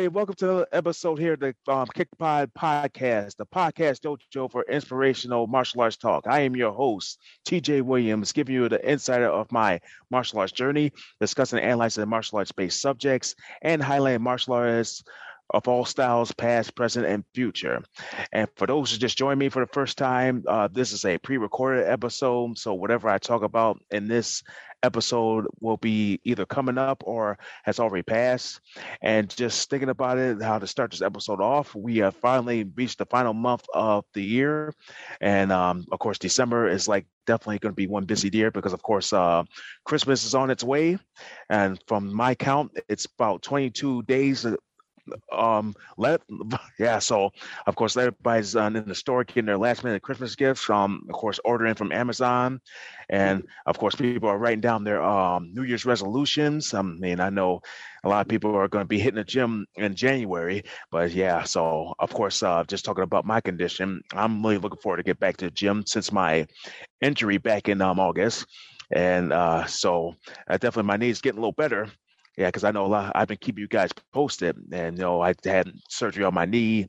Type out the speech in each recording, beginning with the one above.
Everybody. Welcome to another episode here, the um, Kick Pod Podcast, the podcast dojo for inspirational martial arts talk. I am your host, TJ Williams, giving you the insider of my martial arts journey, discussing and analyzing martial arts based subjects, and highlighting martial artists of all styles, past, present, and future. And for those who just joined me for the first time, uh, this is a pre recorded episode. So, whatever I talk about in this episode will be either coming up or has already passed. And just thinking about it, how to start this episode off, we have finally reached the final month of the year. And um, of course, December is like definitely going to be one busy year because, of course, uh, Christmas is on its way. And from my count, it's about 22 days um let yeah so of course everybody's uh, in the store getting their last minute christmas gifts um of course ordering from amazon. And of course people are writing down their um new year's resolutions. I mean i know a lot of people are going to be hitting the gym in january but yeah so of course uh just talking about my condition i'm really looking forward to get back to the gym since my injury back in um august. And uh so uh, definitely my knees getting a little better yeah, because I know a lot. I've been keeping you guys posted, and you know I had surgery on my knee,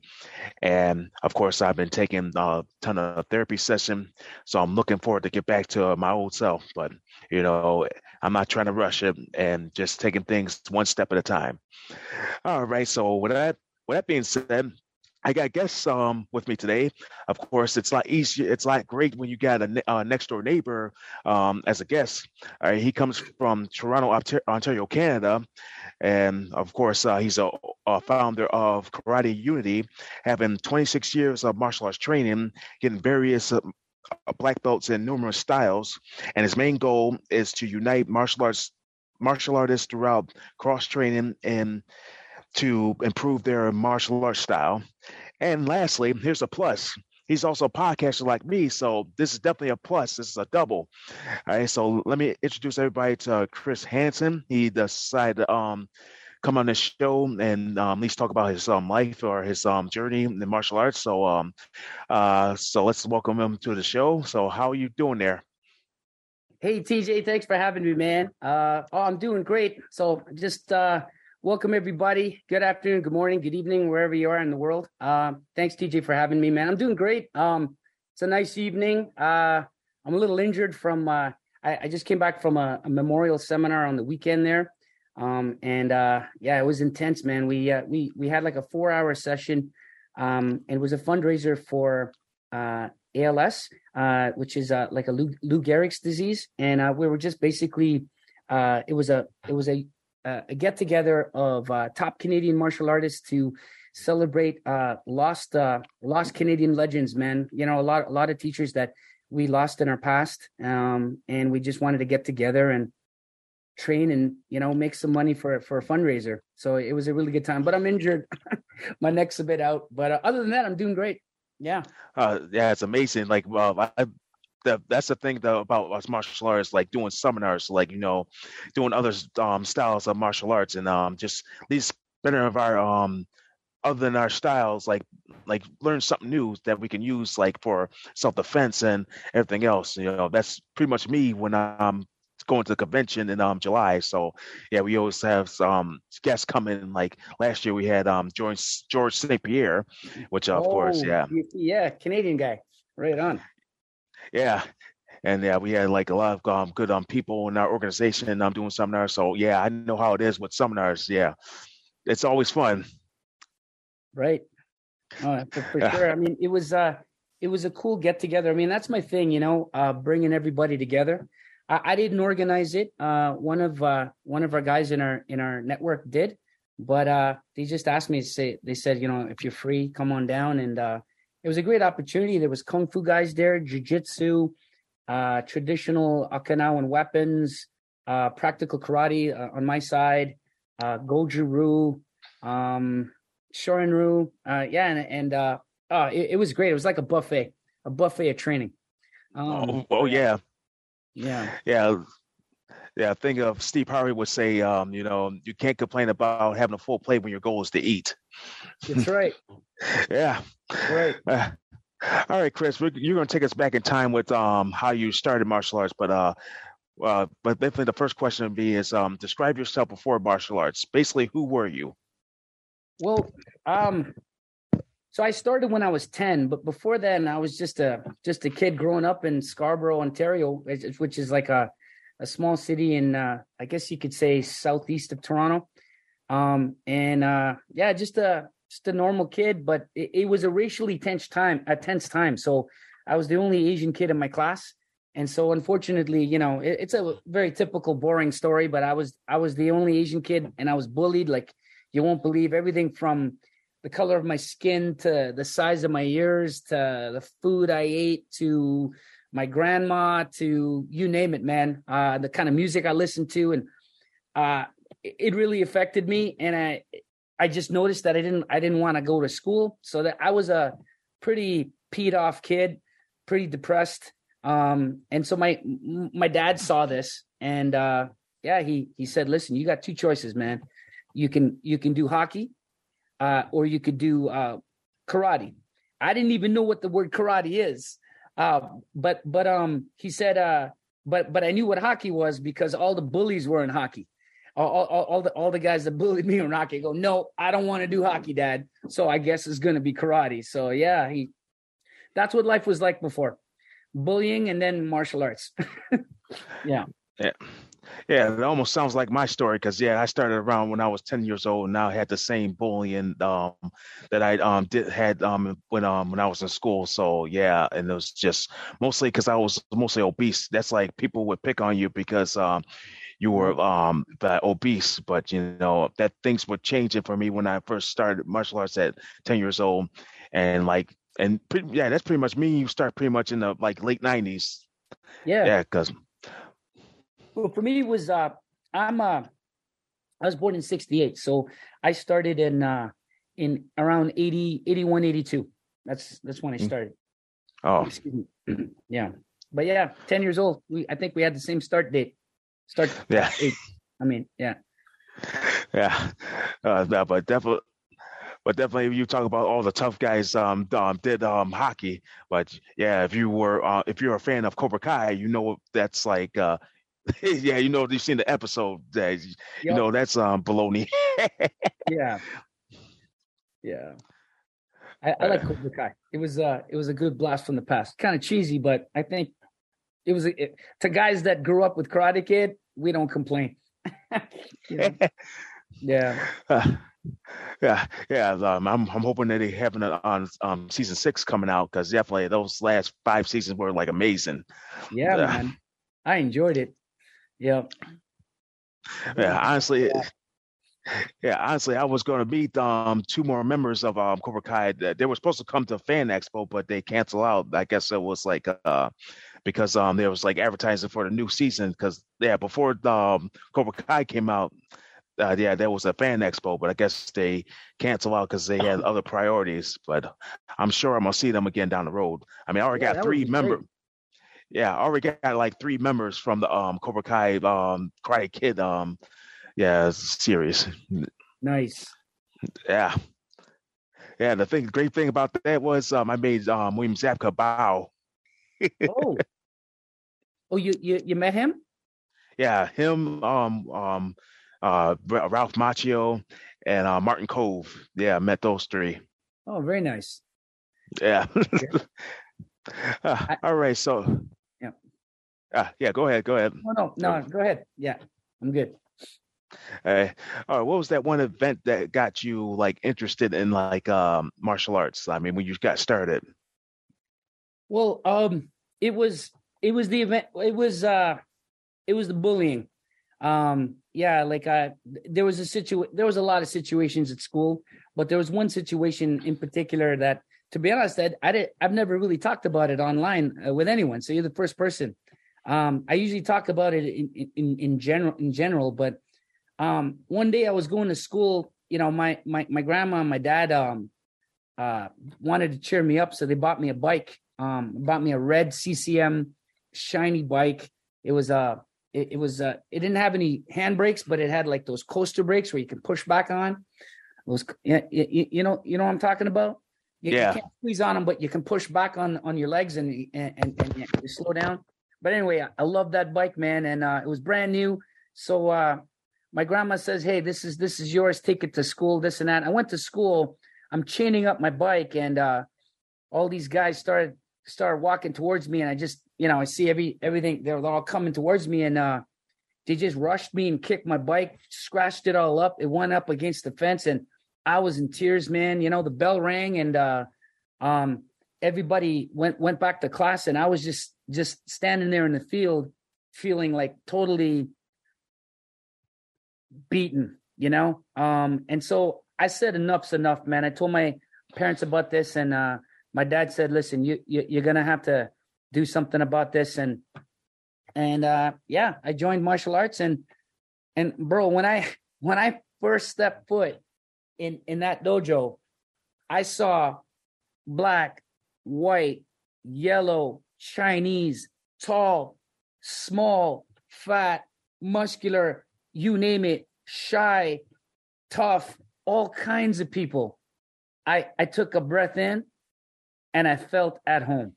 and of course I've been taking a ton of therapy session. So I'm looking forward to get back to uh, my old self. But you know I'm not trying to rush it, and just taking things one step at a time. All right. So with that, with that being said, I got guests um, with me today. Of course, it's like easy. It's like great when you got a, a next door neighbor um, as a guest. Uh, he comes from Toronto, Ontario, Canada, and of course, uh, he's a, a, founder of Karate Unity, having 26 years of martial arts training, getting various. Uh, black belts in numerous styles, and his main goal is to unite martial arts martial artists throughout cross training and to improve their martial arts style. And lastly, here's a plus. He's also a podcaster like me, so this is definitely a plus. This is a double. All right, so let me introduce everybody to Chris Hanson. He decided to um, come on this show and um, at least talk about his um, life or his um, journey in martial arts. So, um, uh, so let's welcome him to the show. So, how are you doing there? Hey TJ, thanks for having me, man. Uh, oh, I'm doing great. So just uh, welcome everybody. Good afternoon, good morning, good evening, wherever you are in the world. Uh, thanks, TJ, for having me, man. I'm doing great. Um, it's a nice evening. Uh, I'm a little injured from. Uh, I, I, just came back from a, a, memorial seminar on the weekend there, um, and uh, yeah, it was intense, man. We uh, we we had like a four hour session, um, and it was a fundraiser for uh, ALS, which is like a Lou, Lou Gehrig's disease, and we were just basically. it was a it was a uh, a get together of uh, top Canadian martial artists to celebrate uh, lost uh, lost Canadian legends. Man, you know a lot a lot of teachers that we lost in our past, um, and we just wanted to get together and train and you know make some money for for a fundraiser. So it was a really good time. But I'm injured, my neck's a bit out. But uh, other than that, I'm doing great. Yeah. Uh, yeah, it's amazing. Like, well, I the, that's the thing though about us martial arts, like doing seminars, like you know, doing other um, styles of martial arts, and um, just these better of our um, other than our styles, like like learn something new that we can use like for self defense and everything else. You know, that's pretty much me when I'm going to the convention in um July. So yeah, we always have some guests coming. Like last year, we had um George George St. Pierre, which uh, of oh, course, yeah, yeah, Canadian guy, right on yeah and yeah, we had like a lot of um, good um people in our organization. And I'm doing seminars, so yeah, I know how it is with seminars. Yeah, it's always fun. Right. Oh, for, for sure. I mean, it was uh, it was a cool get together. I mean, that's my thing, you know, uh, bringing everybody together. I, I didn't organize it. Uh, one of uh, one of our guys in our in our network did, but uh, they just asked me to say. They said, you know, if you're free, come on down and uh, it was a great opportunity. There was kung fu guys there, jujitsu, uh, traditional Okinawan weapons, uh, practical karate uh, on my side, uh, Goju-Ryu, um, Shorin-Ryu. Uh, yeah, and, and uh, oh, it, it, was great. It was like a buffet, a buffet of training. Um, oh, oh yeah, yeah, yeah. Yeah, I think of Steve Harvey would say, um, you know, you can't complain about having a full plate when your goal is to eat. That's right. yeah. Right. Uh, all right, Chris, you're going to take us back in time with um, how you started martial arts, but uh, uh, but definitely the first question would be is um, describe yourself before martial arts. Basically, who were you? Well, um, so I started when I was ten, but before then, I was just a just a kid growing up in Scarborough, Ontario, which is like a a small city in uh, I guess you could say southeast of Toronto. Um, and uh, yeah, just a just a normal kid, but it, it was a racially tense time, a tense time. So I was the only Asian kid in my class. And so unfortunately, you know, it, it's a very typical boring story, but I was I was the only Asian kid and I was bullied like you won't believe everything from the color of my skin to the size of my ears to the food I ate to my grandma to you name it, man. Uh, the kind of music I listened to and uh, it really affected me and I I just noticed that I didn't I didn't want to go to school, so that I was a pretty peed off kid, pretty depressed. Um, and so my my dad saw this, and uh, yeah, he he said, "Listen, you got two choices, man. You can you can do hockey, uh, or you could do uh, karate." I didn't even know what the word karate is, uh, but but um, he said, uh, but but I knew what hockey was because all the bullies were in hockey all, all, all, the all the guys that bullied me on hockey go, no, I don't want to do hockey, dad. So I guess it's to be karate. So yeah, he, that's what life was like before, bullying and then martial arts. yeah. Yeah. Yeah, it almost sounds like my story because yeah, I started around when I was ten years old, and now I had the same bullying um, that I um, did had um, when um, when I was in school. So yeah, and it was just mostly because I was mostly obese. That's like people would pick on you because um, you were um obese, but you know that things were changing for me when I first started martial arts at ten years old, and like and pretty, yeah, that's pretty much me. You start pretty much in the like late nineties. Yeah, yeah, because well, for me it was uh I'm uh I was born in '68, so I started in uh in around 80, 81, 82. That's that's when I mm. started. Oh, excuse me. yeah, but yeah, ten years old. We I think we had the same start date. Start. Yeah. Eight. I mean, yeah. Yeah. Uh, no, but definitely. But definitely, you talk about all the tough guys um, um did um hockey. But yeah, if you were uh, if you're a fan of Cobra Kai, you know that's like uh yeah, you know you've seen the episode that you yep. know that's um baloney. yeah. Yeah. I, I like Cobra Kai. It was uh it was a good blast from the past. Kind of cheesy, but I think it was it, to guys that grew up with Karate Kid. We don't complain. Yeah, uh, yeah, yeah. Um, I'm I'm hoping that they have it on um, season six coming out because definitely those last five seasons were like amazing. Yeah, uh, man, I enjoyed it. Yeah. Yeah, honestly. Yeah. Yeah, honestly, I was going to meet um two more members of um Cobra Kai. They were supposed to come to Fan Expo, but they canceled out. I guess it was like uh because um there was like advertising for the new season because yeah before um Cobra Kai came out uh, yeah there was a fan expo but I guess they canceled out because they had other priorities but I'm sure I'm gonna see them again down the road I mean I already yeah, got three members yeah I already got like three members from the um Cobra Kai um Karate Kid um yeah series nice yeah yeah the thing great thing about that was um I made um William Zabka bow oh, oh, you you you met him? Yeah, him, um, um, uh, Ralph Macchio, and uh, Martin Kove. Yeah, I met those three. Oh, very nice. Yeah. uh, all right, so. Yeah. Uh, yeah, go ahead. Go ahead. No, no, no. Go ahead. Yeah, I'm good. Uh, all right, what was that one event that got you like interested in like um martial arts? I mean, when you got started. Well, um, it was it was the event. It was uh, it was the bullying. Um, yeah, like uh, there was a situ there was a lot of situations at school, but there was one situation in particular that to be honest, I, I did, I've never really talked about it online uh, with anyone. So you're the first person. Um, I usually talk about it in, in, in general, in general, but um, one day I was going to school, you know, my, my, my grandma and my dad, um, uh, wanted to cheer me up. So they bought me a bike, um, bought me a red CCM shiny bike. It was, uh, it, it was, uh, it didn't have any handbrakes, but it had like those coaster brakes where you can push back on. Was, you, you know, you know what I'm talking about? You, Yeah. you can't squeeze on them, but you can push back on on your legs and and and, and you slow down. But anyway, I, I love that bike, man, and uh, it was brand new. So uh, my grandma says, "Hey, this is this is yours. Take it to school. This and that." I went to school. I'm chaining up my bike, and uh, all these guys started started walking towards me, and I just you know I see every everything they're all coming towards me, and uh, they just rushed me and kicked my bike, scratched it all up. It went up against the fence, and I was in tears, man. You know, the bell rang and uh um everybody went went back to class and I was just just standing there in the field feeling like totally beaten, you know? Um and so I said enough's enough, man. I told my parents about this and uh my dad said, "Listen, you, you you're to have to do something about this and and uh yeah, I joined martial arts and and bro, when I when I first stepped foot in in that dojo, I saw black, white, yellow, Chinese, tall, small, fat, muscular, you name it, shy, tough, all kinds of people. I I took a breath in and I felt at home.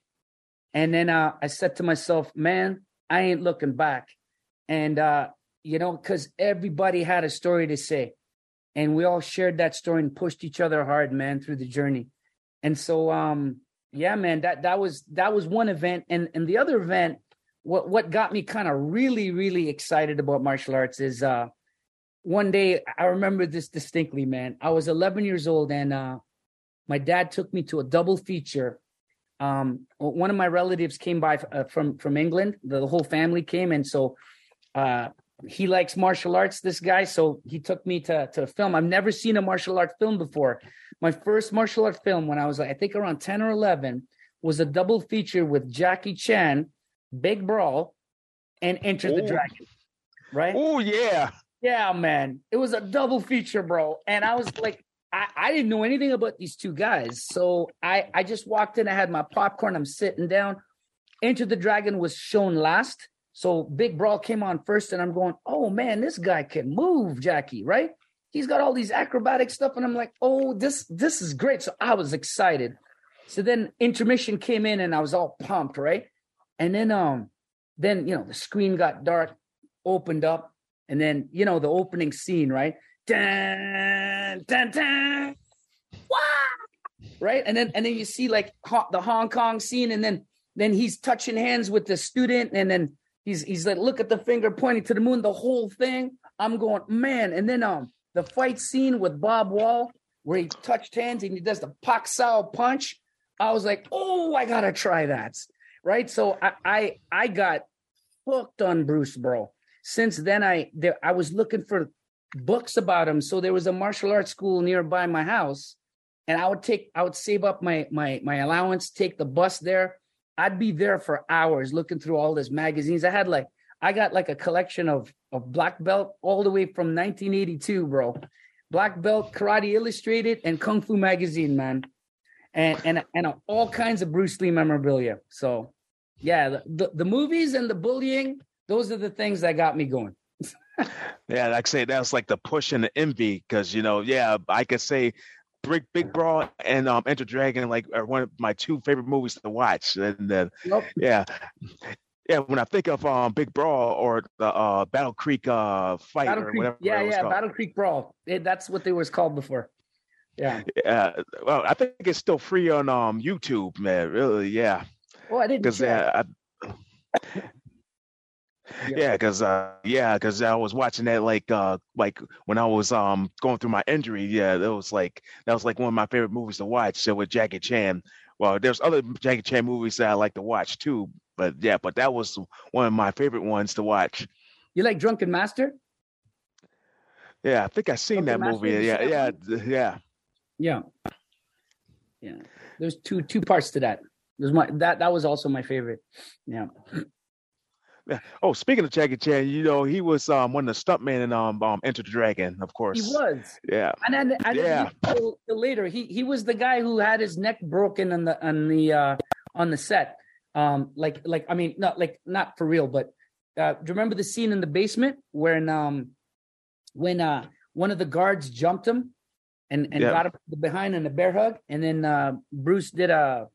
And then uh, I said to myself, man, I ain't looking back. And uh, you know, because everybody had a story to say and we all shared that story and pushed each other hard man through the journey and so um yeah man that that was that was one event. And and the other event what what got me kind of really really excited about martial arts is uh one day i remember this distinctly man. I was 11 years old and uh my dad took me to a double feature. Um one of my relatives came by uh, from from england. The, whole family came. And so uh he likes martial arts this guy. So he took me to to a film. I've never seen a martial art film before my first martial art film when i was like i think around 10 or 11 was a double feature with jackie chan big brawl and enter the Oh. dragon right? Oh yeah. yeah man. It was a double feature bro. And i was like I, I didn't know anything about these two guys. So i i just walked in i had my popcorn i'm sitting down. Enter the dragon was shown last. So big brawl came on first and i'm going oh man this guy can move jackie right he's got all these acrobatic stuff. And i'm like oh this this is great. So i was excited. So then intermission came in and i was all pumped right? And then um then you know the screen got dark opened up. And then you know the opening scene right? Dun, dun, dun, Wah! right? And then and then you see like the hong kong scene. And then then he's touching hands with the student. And then he's he's like look at the finger pointing to the moon the whole thing. I'm going man. And then um the fight scene with bob wall where he touched hands and he does the pak sao punch i was like oh i gotta try that right? So i i, I got hooked on bruce bro. Since then i there i was looking for books about him. So there was a martial arts school nearby my house and i would take i would save up my my my allowance take the bus there. I'd be there for hours looking through all these magazines. I had like i got like a collection of of black belt all the way from 1982 bro black belt karate illustrated and kung fu magazine man and and and all kinds of bruce lee memorabilia so yeah the, the, the movies and the bullying those are the things that got me going Yeah, like I say, that's like the push and the envy, because you know, yeah, I could say Big Big Brawl and um Enter Dragon like are one of my two favorite movies to watch. And uh, Nope. yeah. Yeah, when I think of um Big Brawl or the uh Battle Creek uh fight Battle or Creek, whatever yeah, it was yeah, called. Battle Creek Brawl. It, that's what they was called before. Yeah. Yeah, well, I think it's still free on um YouTube, man. Really, yeah. Oh, I didn't. Because uh, I, yeah, because uh, yeah, because I was watching that like uh like when I was um going through my injury. Yeah, that was like that was like one of my favorite movies to watch. So with Jackie Chan. Well, there's other Jackie Chan movies that I like to watch too, but yeah, but that was one of my favorite ones to watch. You like Drunken Master? Yeah, I think I seen Okay, that Master, movie. Yeah, yeah, yeah. Yeah. Yeah. there's two two parts to that. There's my that that was also my favorite. Yeah. Yeah. Oh, speaking of Jackie Chan, you know he was um one of the stuntmen in um, um Enter the Dragon, of course. He was. Yeah. And then and Yeah. then later he he was the guy who had his neck broken on the on the uh on the set. Um like like I mean not like not for real, but uh do you remember the scene in the basement when um when uh one of the guards jumped him and and Yeah. got him from behind in a bear hug and then uh Bruce did a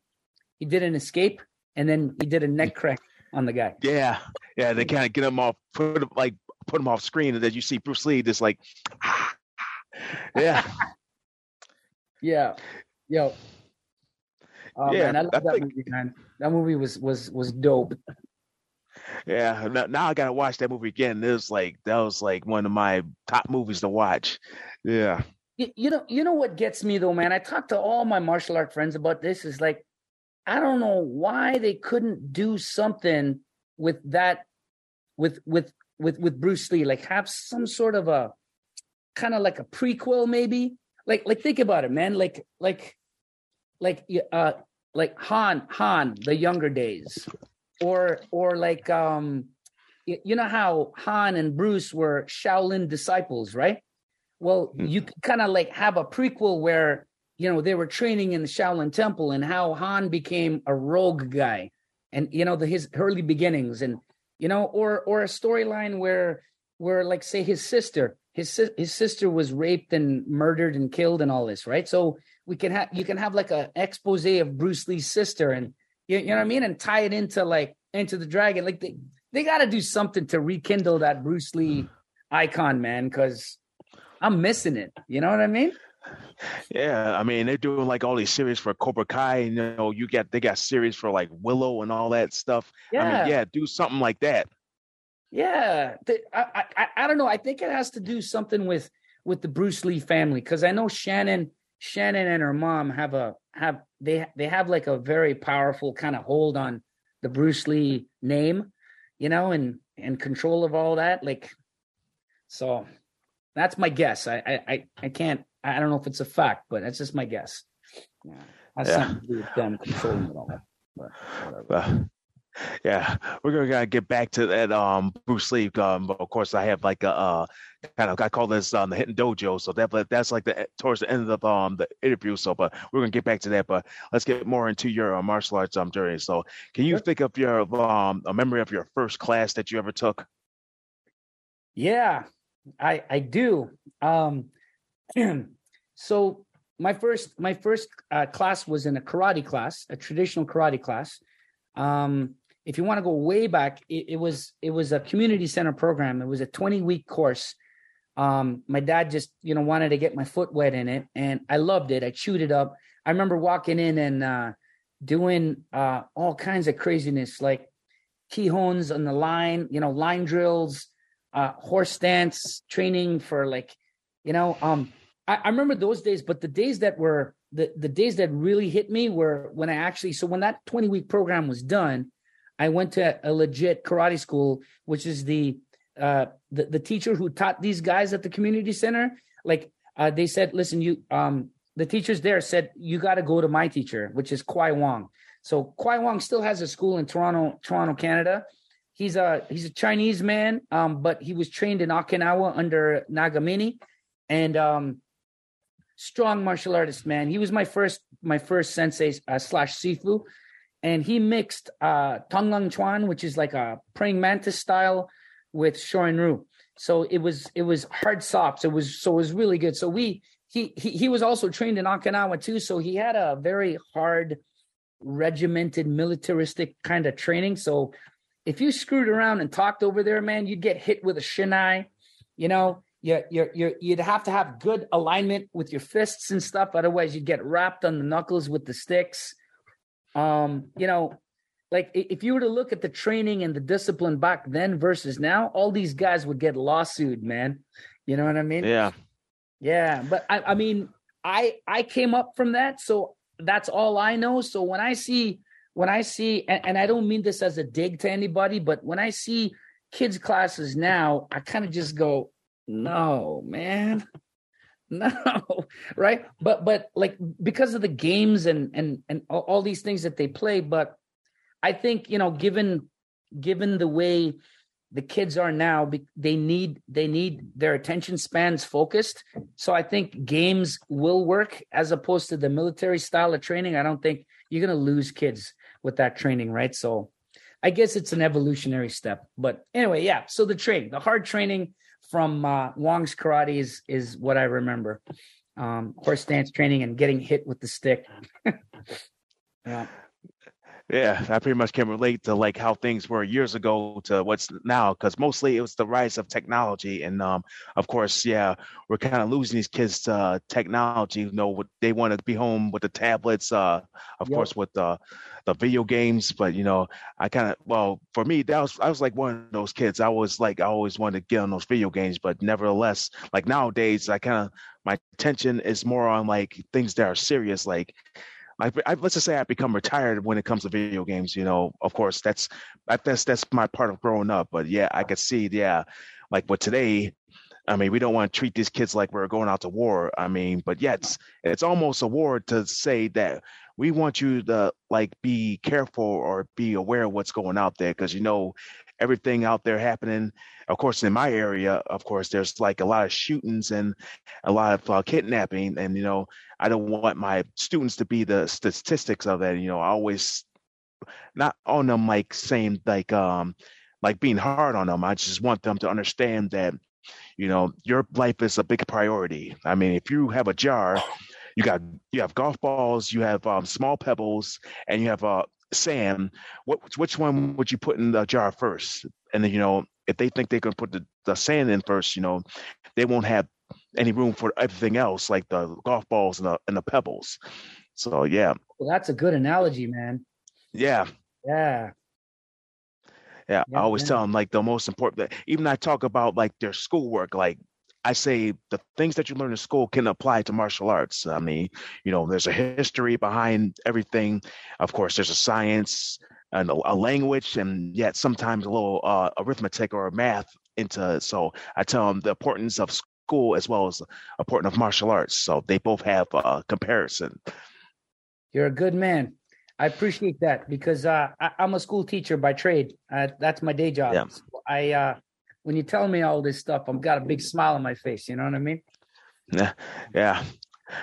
he did an escape and then he did a neck crack on the guy. Yeah, yeah. They kind of get him off, put him like put him off screen, and then you see Bruce Lee just like, yeah, Yeah. Yo. Oh Yeah, man, I love I that think- movie, man. That movie was was was dope. yeah. Now, now I gotta watch that movie again. It was like that was like one of my top movies to watch. Yeah, You, you know, you know what gets me though, man. I talked to all my martial art friends about this. Is like, I don't know why they couldn't do something with that, with with with with Bruce Lee. Like have some sort of a kind of like a prequel, maybe. Like like think about it, man. Like like like uh like Han Han the younger days, or or like um, you know how Han and Bruce were Shaolin disciples, right? Well, Mhm. you could kind of like have a prequel where you know they were training in the Shaolin Temple and how Han became a rogue guy, and you know the his early beginnings, and you know, or or a storyline where where like say his sister, his his sister was raped and murdered and killed and all this, right? So we can have you can have like a expose of Bruce Lee's sister, and you, you know what I mean, and tie it into like into the dragon. Like they they got to do something to rekindle that Bruce Lee icon, man, because I'm missing it. You know what I mean? yeah. I mean, they're doing like all these series for Cobra Kai. You know, you got they got series for like Willow and all that stuff. Yeah, I mean, yeah, do something like that. yeah. I I I don't know. I think it has to do something with with the Bruce Lee family because I know Shannon Shannon and her mom have a have they they have like a very powerful kind of hold on the Bruce Lee name, you know, and and control of all that. Like, so that's my guess. I I I, can't. I don't know if it's a fact, but that's just my guess. Yeah, has Yeah. something to do with them controlling it all. But whatever. Yeah, we're gonna gotta get back to that um Bruce Lee. Um, of course, I have like a uh, kind of I call this um the hidden dojo. So that but that's like the towards the end of the, um the interview. So, but we're gonna get back to that. But let's get more into your uh, martial arts um journey. So, can you think of your um a memory of your first class that you ever took? Yeah, I I do. Um, so my first my first uh, class was in a karate class, a traditional karate class. Um, if you want to go way back, it, it was it was a community center program. It was a twenty week course. Um, my dad just you know wanted to get my foot wet in it, and I loved it. I chewed it up. I remember walking in and uh, doing uh, all kinds of craziness, like kihons on the line, you know, line drills, uh horse stance training for like you know um I, I remember those days but the days that were the the days that really hit me were when i actually so when that 20 week program was done i went to a legit karate school which is the uh the, the teacher who taught these guys at the community center. Like uh they said listen you um the teachers there said you got to go to my teacher which is kwai wong. So kwai wong still has a school in toronto toronto canada. He's a he's a Chinese man, um, but he was trained in Okinawa under Nagamine, and um, strong martial artist man. He was my first my first sensei uh, slash sifu, and he mixed uh, Tonglang Chuan, which is like a praying mantis style, with Shorin Ryu. So it was it was hard sops. It was so it was really good. So we he he he was also trained in Okinawa too. So he had a very hard regimented militaristic kind of training. So if you screwed around and talked over there, man, you'd get hit with a shinai. You know, you you you you'd have to have good alignment with your fists and stuff. Otherwise, you'd get wrapped on the knuckles with the sticks. Um, you know, like if you were to look at the training and the discipline back then versus now, all these guys would get lawsuit, man. You know what I mean? Yeah, Yeah, but I, I mean, I I came up from that, so that's all I know. So when I see when I see, and, and I don't mean this as a dig to anybody, but when I see kids classes now, I kind of just go, no, man, no, right? But but like because of the games and and and all, these things that they play, but I think you know, given given the way the kids are now they need they need their attention spans focused. So i think games will work as opposed to the military style of training. I don't think you're going to lose kids with that training right? So i guess it's an evolutionary step. But anyway yeah so the training the hard training from uh, wong's karate is is what i remember um horse stance training and getting hit with the stick yeah yeah, I pretty much can relate to like how things were years ago to what's now, because mostly it was the rise of technology, and um, of course, yeah, we're kind of losing these kids to uh, technology. You know, they want to be home with the tablets, uh, of yep. course, with the the video games. But you know, I kind of well, for me, that was I was like one of those kids. I was like I always wanted to get on those video games, but nevertheless, like nowadays, I kind of my attention is more on like things that are serious, like I, I, let's just say I become retired when it comes to video games. You know, of course, that's that's that's my part of growing up. But yeah, I could see, yeah, like but today, I mean, we don't want to treat these kids like we're going out to war. I mean, but yet it's, it's almost a war to say that we want you to like be careful or be aware of what's going out there because you know everything out there happening. Of course, in my area, of course, there's like a lot of shootings and a lot of uh, kidnapping, and you know, I don't want my students to be the statistics of that. You know, I always not on them like same like um like being hard on them. I just want them to understand that you know your life is a big priority. I mean, if you have a jar, you got you have golf balls, you have um, small pebbles, and you have uh, sand. What which one would you put in the jar first? And then you know if they think they can put the, the sand in first, you know, they won't have any room for everything else, like the golf balls and the and the pebbles. So yeah. Well, that's a good analogy, man. Yeah. Yeah. Yeah, yeah I always yeah. tell them like the most important. Even I talk about like their schoolwork. Like I say, the things that you learn in school can apply to martial arts. I mean, you know, there's a history behind everything. Of course, there's a science and a, a language, and yet sometimes a little uh, arithmetic or math into. So I tell them the importance of school as well as the importance of martial arts. So they both have a comparison. You're a good man. I appreciate that because uh, I, am a school teacher by trade. Uh, that's my day job. Yeah. So I uh, when you tell me all this stuff, I've got a big smile on my face. You know what I mean? Yeah, yeah.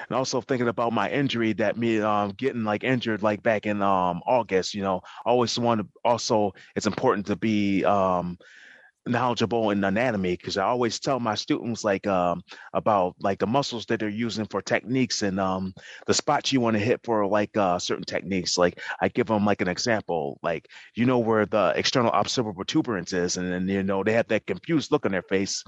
And also thinking about my injury that me um getting like injured like back in um August. You know, always want to. Also, it's important to be um knowledgeable in anatomy because I always tell my students like um, about like the muscles that they're using for techniques and um, the spots you want to hit for like uh, certain techniques. Like I give them like an example, like you know where the external occipital protuberance is, and then you know they have that confused look on their face,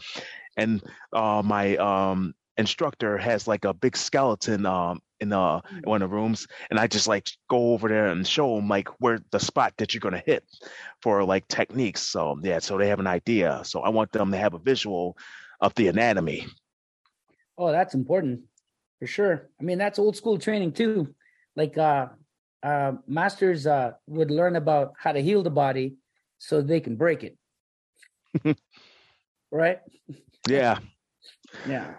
and uh, my um, instructor has like a big skeleton um in uh in one of the rooms and i just like go over there and show them like where the spot that you're going to hit for like techniques so yeah so they have an idea. So i want them to have a visual of the anatomy. Oh that's important for sure. I mean that's old school training too. Like uh uh masters uh would learn about how to heal the body so they can break it. Right? Yeah. Yeah.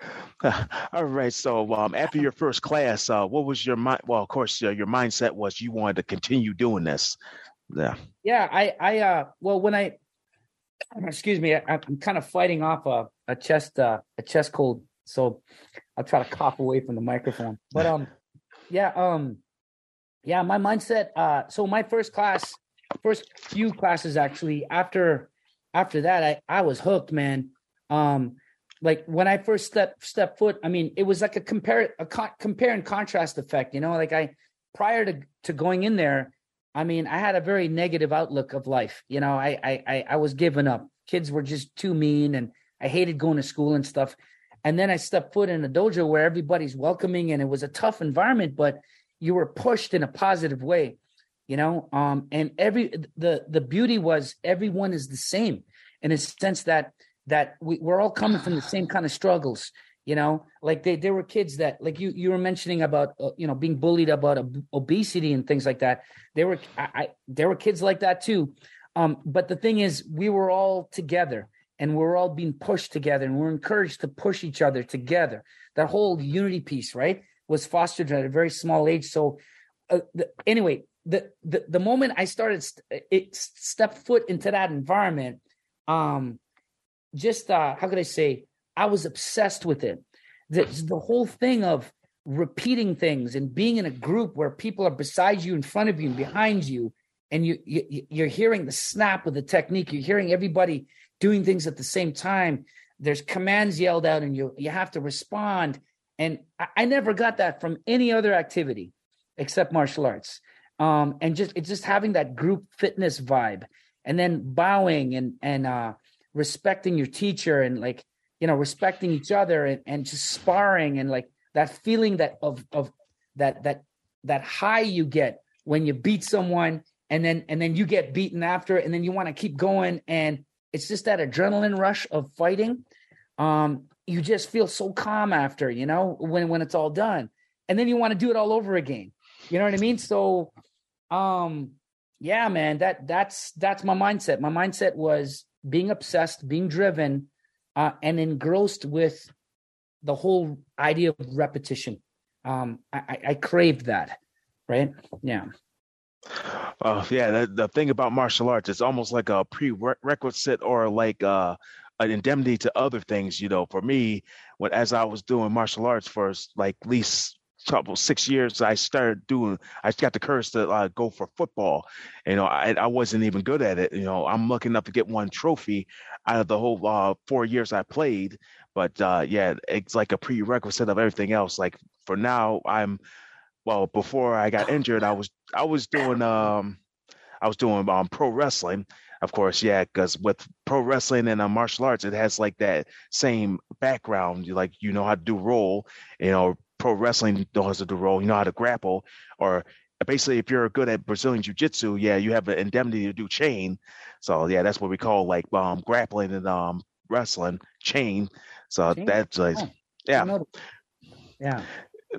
All right. So, um, after your first class, uh, what was your mind? Well, of course, uh, your mindset was you wanted to continue doing this. Yeah. Yeah. I, I, uh, well, when I, excuse me, I, am kind of fighting off a, a chest, uh, a chest cold. So I'll try to cough away from the microphone. But, um, yeah, um, yeah, my mindset, uh, so my first class, first few classes actually, after, after that, I, I was hooked, man. Um, like when I first step step foot, I mean, it was like a compare a co- compare and contrast effect. You know, like I prior to to going in there, I mean, I had a very negative outlook of life. You know, I I I was giving up. Kids were just too mean, and I hated going to school and stuff. And then I stepped foot in a dojo where everybody's welcoming, and it was a tough environment, but you were pushed in a positive way. You know, um, and every the the beauty was everyone is the same in a sense that that we, we're all coming from the same kind of struggles you know like they, there were kids that like you you were mentioning about uh, you know being bullied about ob- obesity and things like that there were I, I there were kids like that too um but the thing is we were all together and we're all being pushed together and we're encouraged to push each other together. That whole unity piece, right, was fostered at a very small age. So, uh, the, anyway, the, the the moment I started st- it stepped foot into that environment, um, just uh, how could I say? I was obsessed with it. The, the whole thing of repeating things and being in a group where people are beside you, in front of you, and behind you, and you, you you're hearing the snap of the technique. You're hearing everybody doing things at the same time. There's commands yelled out, and you you have to respond. And I, I never got that from any other activity except martial arts. Um, and just it's just having that group fitness vibe, and then bowing and and uh, respecting your teacher, and like you know respecting each other, and, and just sparring, and like that feeling that of of that that that high you get when you beat someone and then and then you get beaten after and then you want to keep going and it's just that adrenaline rush of fighting um you just feel so calm after you know when when it's all done. And then you want to do it all over again. You know what i mean? So um yeah man that that's that's my mindset. My mindset was being obsessed being driven uh and engrossed with the whole idea of repetition. Um, I, I craved that, right? Yeah. Oh yeah, the, the thing about martial arts, it's almost like a prerequisite or like uh, an indemnity to other things. You know, for me, when as I was doing martial arts for like least couple six years, I started doing. I got the courage to uh, go for football. You know, I I wasn't even good at it. You know, I'm lucky enough to get one trophy out of the whole uh, four years I played. But uh, yeah, it's like a prerequisite of everything else. Like for now, I'm well. Before I got injured, I was I was doing um I was doing um pro wrestling. Of course, yeah, because with pro wrestling and uh, martial arts, it has like that same background. You like you know how to do roll, you know, pro wrestling knows how to do roll, you know how to grapple, or basically if you're good at Brazilian Jiu Jitsu, yeah, you have an indemnity to do chain. So yeah, that's what we call like um grappling and um wrestling chain. So chain? that's like oh, yeah. Yeah.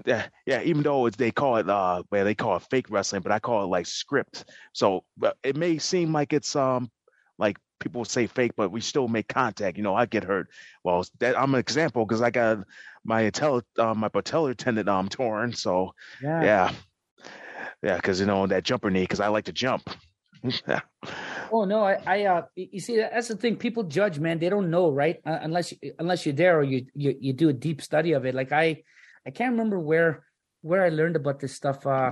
Yeah, yeah. Even though it's, they call it, uh, well, they call it fake wrestling, but I call it like script. So it may seem like it's um, like people say fake, but we still make contact. You know, I get hurt. Well, that I'm an example because I got my intel, uh, my patellar tendon um torn. So yeah, yeah, yeah. Because you know that jumper knee, because I like to jump. Oh no, I, I uh, you see, that's the thing. People judge, man. They don't know, right? Uh, unless you, unless you're there or you, you you do a deep study of it. Like I, I can't remember where where I learned about this stuff. Uh,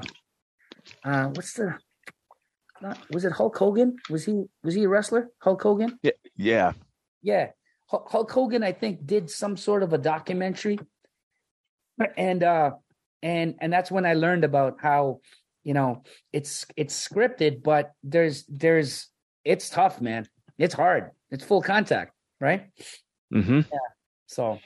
uh, what's the? Not, was it Hulk Hogan? Was he was he a wrestler? Hulk Hogan? Yeah, yeah, yeah. Hulk Hogan, I think, did some sort of a documentary, and uh, and and that's when I learned about how you know it's it's scripted, but there's there's it's tough, man. It's hard. It's full contact, right? Mm-hmm. Yeah. So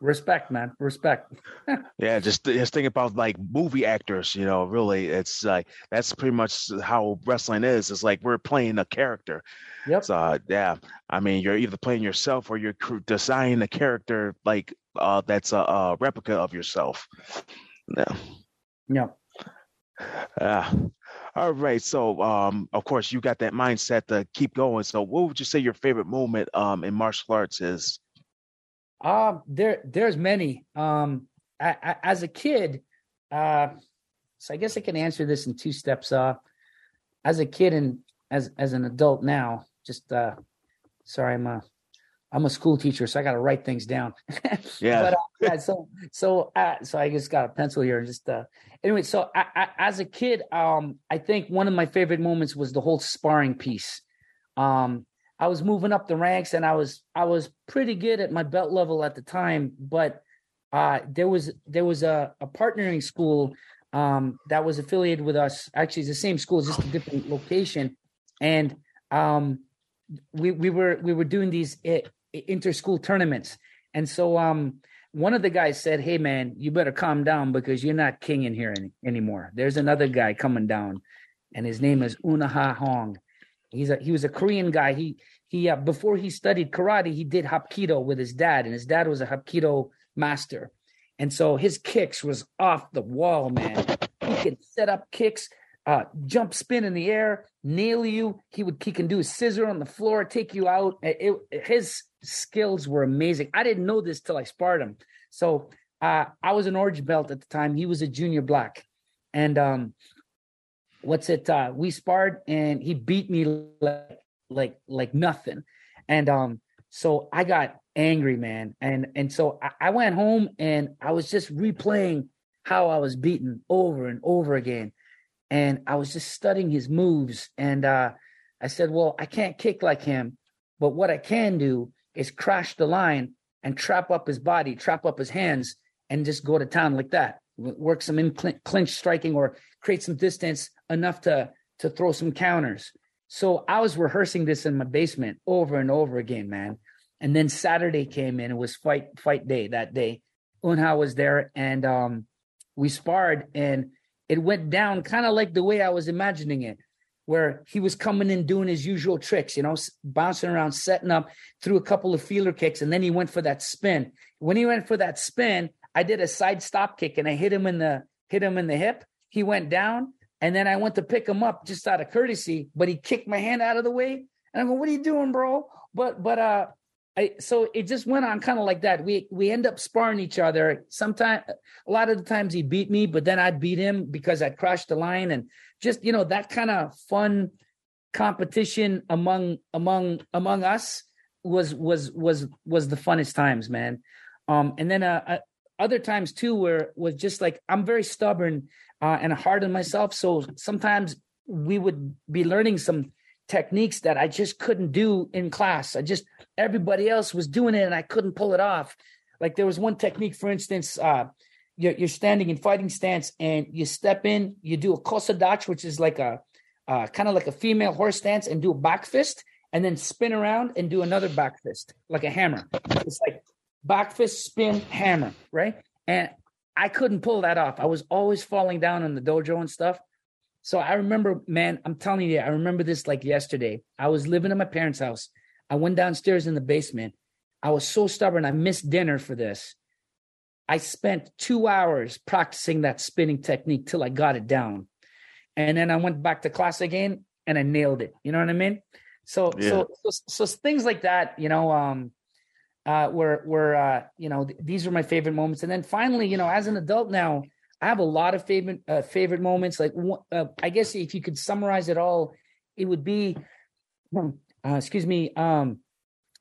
respect, man. Respect. yeah, just just think about like movie actors. You know, really, it's like that's pretty much how wrestling is. It's like we're playing a character. Yep. So yeah, I mean, you're either playing yourself or you're designing a character like uh, that's a, a replica of yourself. Yeah. Yeah. Yeah. All right. So, um, of course, you got that mindset to keep going. So, what would you say your favorite moment um, in martial arts is? Um, there, there's many. Um, I, I, as a kid, uh, so I guess I can answer this in two steps. Uh, as a kid and as as an adult now, just uh, sorry, I'm a I'm a school teacher, so I got to write things down. yeah. but uh, yeah, so so uh, so I just got a pencil here and just uh, anyway. So I, I, as a kid, um, I think one of my favorite moments was the whole sparring piece. Um, I was moving up the ranks, and I was I was pretty good at my belt level at the time, but uh, there was there was a, a partnering school um, that was affiliated with us. Actually, it's the same school, just a different location, and um, we we were we were doing these eh, inter-school tournaments. And so um one of the guys said, "Hey man, you better calm down because you're not king in here any, anymore. There's another guy coming down, and his name is Unaha Hong. He's a he was a Korean guy. He he uh, before he studied karate, he did hapkido with his dad, and his dad was a hapkido master. And so his kicks was off the wall, man. He could set up kicks uh, jump spin in the air, nail you. He would he can do a scissor on the floor, take you out. It, it, his skills were amazing. I didn't know this till I sparred him. So uh, I was an orange belt at the time. He was a junior black, and um, what's it? Uh, we sparred, and he beat me like like like nothing. And um, so I got angry, man, and and so I, I went home and I was just replaying how I was beaten over and over again and I was just studying his moves. And uh, I said, well, I can't kick like him, but what I can do is crash the line and trap up his body, trap up his hands, and just go to town like that. Work some in clinch striking or create some distance enough to to throw some counters. So I was rehearsing this in my basement over and over again, man. And then Saturday came in. It was fight fight day that day. Unha was there, and um, we sparred. And it went down kind of like the way I was imagining it, where he was coming in doing his usual tricks, you know, bouncing around, setting up, threw a couple of feeler kicks, and then he went for that spin. When he went for that spin, I did a side stop kick and I hit him in the hit him in the hip. He went down, and then I went to pick him up just out of courtesy, but he kicked my hand out of the way. And I go, "What are you doing, bro?" But but uh, I, so it just went on kind of like that. We we end up sparring each other. Sometimes, a lot of the times he beat me, but then I'd beat him because I'd crashed the line and just you know that kind of fun competition among among among us was was was was the funnest times, man. Um, and then uh, uh, other times too, where was just like I'm very stubborn uh, and hard on myself. So sometimes we would be learning some techniques that I just couldn't do in class. I just everybody else was doing it and I couldn't pull it off. Like there was one technique, for instance, uh, you're, you're standing in fighting stance and you step in, you do a kosa dachi, which is like a uh, kind of like a female horse stance, and do a back fist, and then spin around and do another back fist, like a hammer. It's like back fist, spin, hammer, right? And I couldn't pull that off. I was always falling down in the dojo and stuff. So I remember, man, I'm telling you, I remember this like yesterday. I was living in my parents' house. I went downstairs in the basement. I was so stubborn. I missed dinner for this. I spent two hours practicing that spinning technique till I got it down. And then I went back to class again and I nailed it. You know what I mean? So, yeah. so, so, so, things like that, you know, um, uh, were, were, uh, you know, th- these were my favorite moments. And then finally, you know, as an adult now, I have a lot of favorite uh, favorite moments. Like uh, I guess if you could summarize it all, it would be, uh, excuse me, um,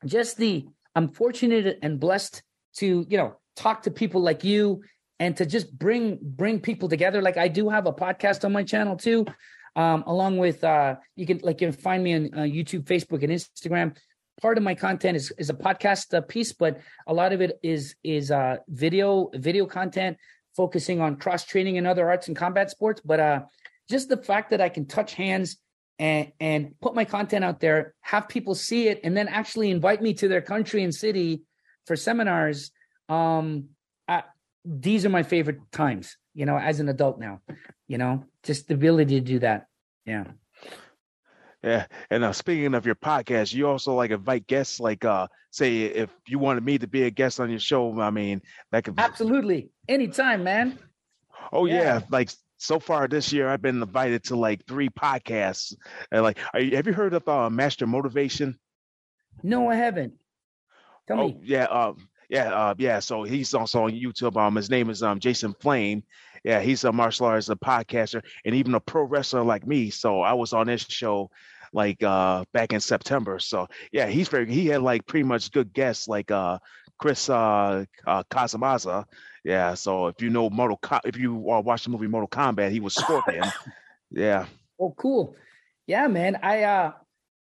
just the I'm fortunate and blessed to you know talk to people like you and to just bring bring people together. Like I do have a podcast on my channel too, um, along with uh, you can like you can find me on uh, YouTube, Facebook, and Instagram. Part of my content is is a podcast uh, piece, but a lot of it is is uh, video video content focusing on cross training and other arts and combat sports. But uh, just the fact that I can touch hands and and put my content out there, have people see it, and then actually invite me to their country and city for seminars. Um, I, these are my favorite times. You know, as an adult now. You know, just the ability to do that. Yeah. Yeah, and uh, speaking of your podcast, you also like invite guests. Like, uh, say, if you wanted me to be a guest on your show, I mean, that could absolutely anytime, man. Oh yeah. yeah. like so far this year, I've been invited to like three podcasts. And like, you, have you heard of uh, Master Motivation? No, I haven't. Tell oh, me. Yeah, uh, yeah, uh, yeah. So he's also on YouTube. Um, his name is um Jason Flame. Yeah, he's a martial artist, a podcaster, and even a pro wrestler like me. So I was on this show like uh back in September. So yeah, he's very he had like pretty much good guests like uh Chris uh, uh. Yeah, so if you know Mortal Co- if you uh, watch the movie Mortal Kombat, he was Scorpion. yeah. Oh, cool. Yeah, man. I uh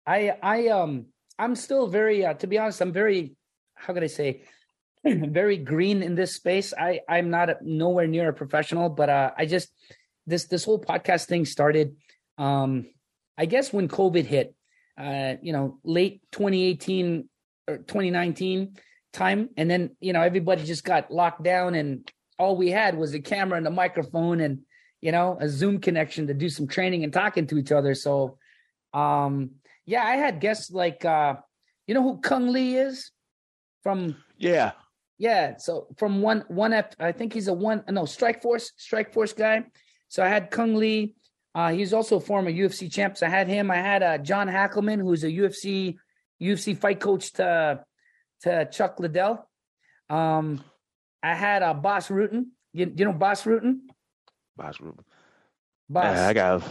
I I um I'm still very uh to be honest, I'm very how can I say very green in this space. I I'm not a, nowhere near a professional, but uh I just this this whole podcast thing started um I guess when COVID hit, uh, you know, late 2018 or 2019 time, and then you know everybody just got locked down, and all we had was a camera and a microphone, and you know a Zoom connection to do some training and talking to each other. So, um, yeah, I had guests like, uh, you know who Cung Le is from? Yeah, yeah. So from one one F, I think he's a one no Strikeforce Strike Force guy. So I had Cung Le Uh, he's also a former UFC champ. So I had him. I had uh, John Hackleman, who's a UFC UFC fight coach to to Chuck Liddell. Um, I had uh, Bas Rutten. You, you know Bas Rutten? Bas Rutten. Bas. Yeah, I got.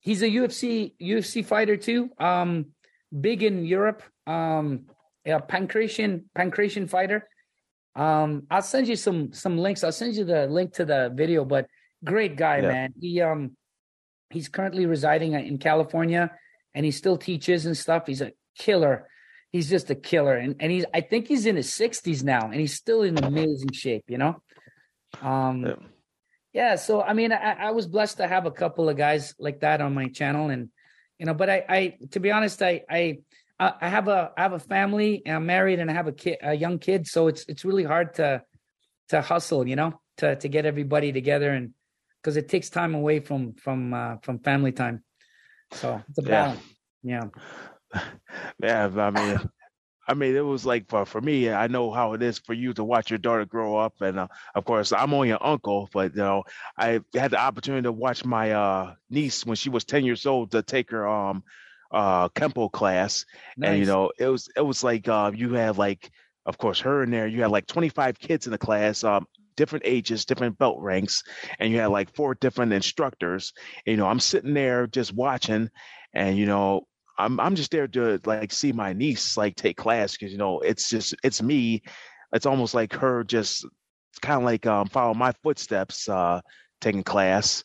He's a UFC UFC fighter too. Um, big in Europe. Um, a pankration pankration fighter. Um, I'll send you some some links. I'll send you the link to the video. But great guy, yeah. man. He um he's currently residing in California, and he still teaches and stuff. He's a killer. He's just a killer, and and he's I think he's in his sixties now, and he's still in amazing shape. You know. Um. Yeah. yeah so I mean, I, I was blessed to have a couple of guys like that on my channel, and you know, but I I to be honest, I I I have a I have a family and I'm married and I have a kid a young kid so it's it's really hard to to hustle you know to to get everybody together and because it takes time away from from uh, from family time. So it's a balance yeah. Yeah, I mean I mean it was like for for me I know how it is for you to watch your daughter grow up and uh, of course I'm only an uncle but you know I had the opportunity to watch my uh niece when she was 10 years old to take her um uh Kempo class, nice. and you know it was it was like uh, you had like of course her in there. You had like 25 kids in the class, um, different ages, different belt ranks, and you had like four different instructors. And, you know, I'm sitting there just watching, and you know. I'm I'm just there to like see my niece like take class because you know it's just it's me, it's almost like her just kind of like um follow my footsteps uh taking class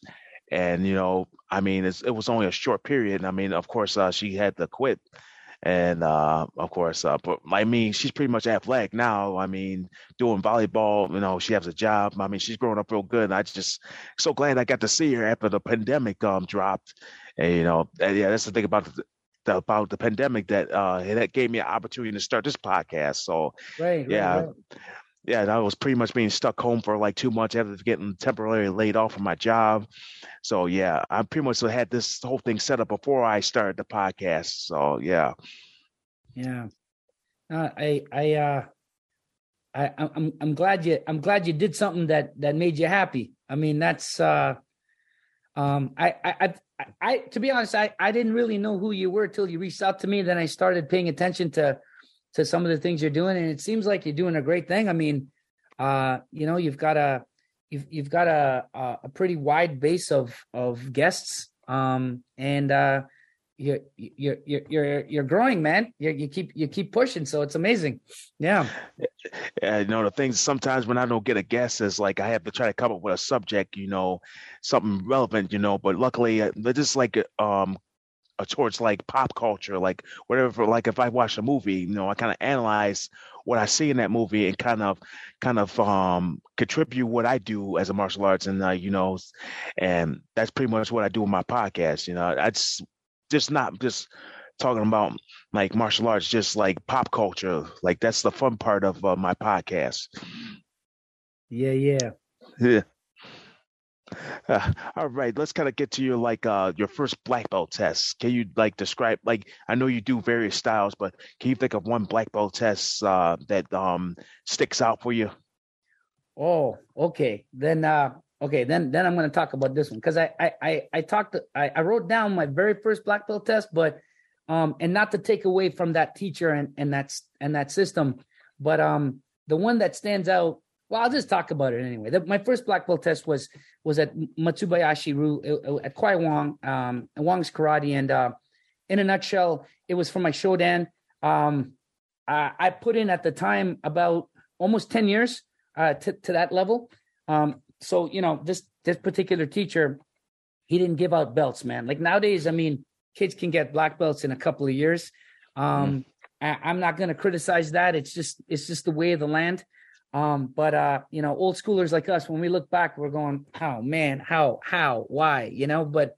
and you know I mean, it was only a short period. I mean, of course, uh, she had to quit, and uh, of course, uh, but I mean, she's pretty much athletic now. I mean, doing volleyball, you know, she has a job. I mean, she's growing up real good. I just so glad I got to see her after the pandemic um dropped. And you know, and, yeah, that's the thing about the, the, about the pandemic that uh that gave me an opportunity to start this podcast. So right, yeah. Right, right yeah, I was pretty much being stuck home for like two months after getting temporarily laid off from my job. So yeah, I pretty much had this whole thing set up before I started the podcast. So yeah. Yeah. Uh, I I uh I I'm I'm glad you I'm glad you did something that that made you happy. I mean that's uh um I I I, I to be honest I I didn't really know who you were till you reached out to me then I started paying attention to to some of the things you're doing, and it seems like you're doing a great thing. I mean, uh, you know, you've got a you've you've got a a pretty wide base of of guests, um, and uh, you're you're you're you're growing, man. You you keep you keep pushing, so it's amazing. Yeah. Yeah, you know the things. Sometimes when I don't get a guest, is like I have to try to come up with a subject, you know, something relevant, you know. But luckily, uh, just like um towards like pop culture, like whatever. Like if I watch a movie, you know, I kind of analyze what I see in that movie and kind of, kind of um contribute what I do as a martial arts, and uh, you know, and that's pretty much what I do in my podcast. You know, I just just not just talking about like martial arts, just like pop culture. Like that's the fun part of uh, my podcast. Yeah, yeah. Yeah. Uh, all right, let's kind of get to your like uh your first black belt test. Can you like describe like I know you do various styles, but can you think of one black belt test uh that um sticks out for you? Oh, okay. Then uh okay, then then I'm going to talk about this one cuz I I I I talked I I wrote down my very first black belt test, but um and not to take away from that teacher and and that's and that system, but um the one that stands out well, I'll just talk about it anyway. The, my first black belt test was was at Matsubayashi Ryu uh, uh, at Kwai Wong, um, Wong's Karate, and uh, in a nutshell, it was for my Shodan. Um, I, I, put in at the time about almost ten years uh, to to that level. Um, so you know, this this particular teacher, he didn't give out belts, man. Like nowadays, I mean, kids can get black belts in a couple of years. Um, mm. I, I'm not going to criticize that. It's just it's just the way of the land. Um, but uh, you know, old schoolers like us, when we look back, we're going, "How, man? How? How? Why?" You know. But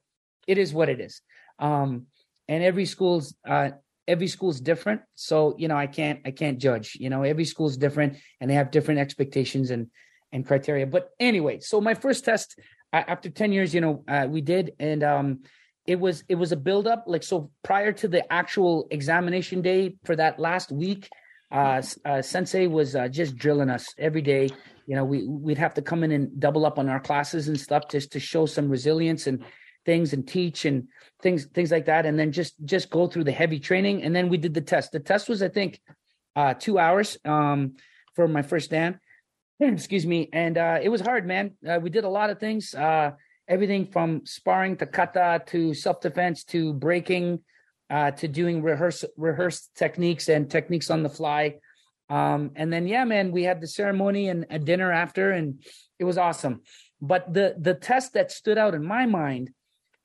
it is what it is. Um, and every school's uh, every school's different. So you know, I can't I can't judge. You know, every school's different, and they have different expectations and and criteria. But anyway, so my first test uh, after ten years, you know, uh, we did, and um, it was it was a build up. Like so, prior to the actual examination day for that last week uh, uh, Sensei was uh, just drilling us every day. You know, we we'd have to come in and double up on our classes and stuff just to show some resilience and things and teach and things things like that. And then just just go through the heavy training. And then we did the test. The test was i think uh two hours um for my first dan. Excuse me. And uh it was hard man. Uh, we did a lot of things. Uh everything from sparring to kata to self-defense to breaking uh to doing rehearse rehearsed techniques and techniques on the fly um and then yeah man we had the ceremony and a dinner after and it was awesome but the the test that stood out in my mind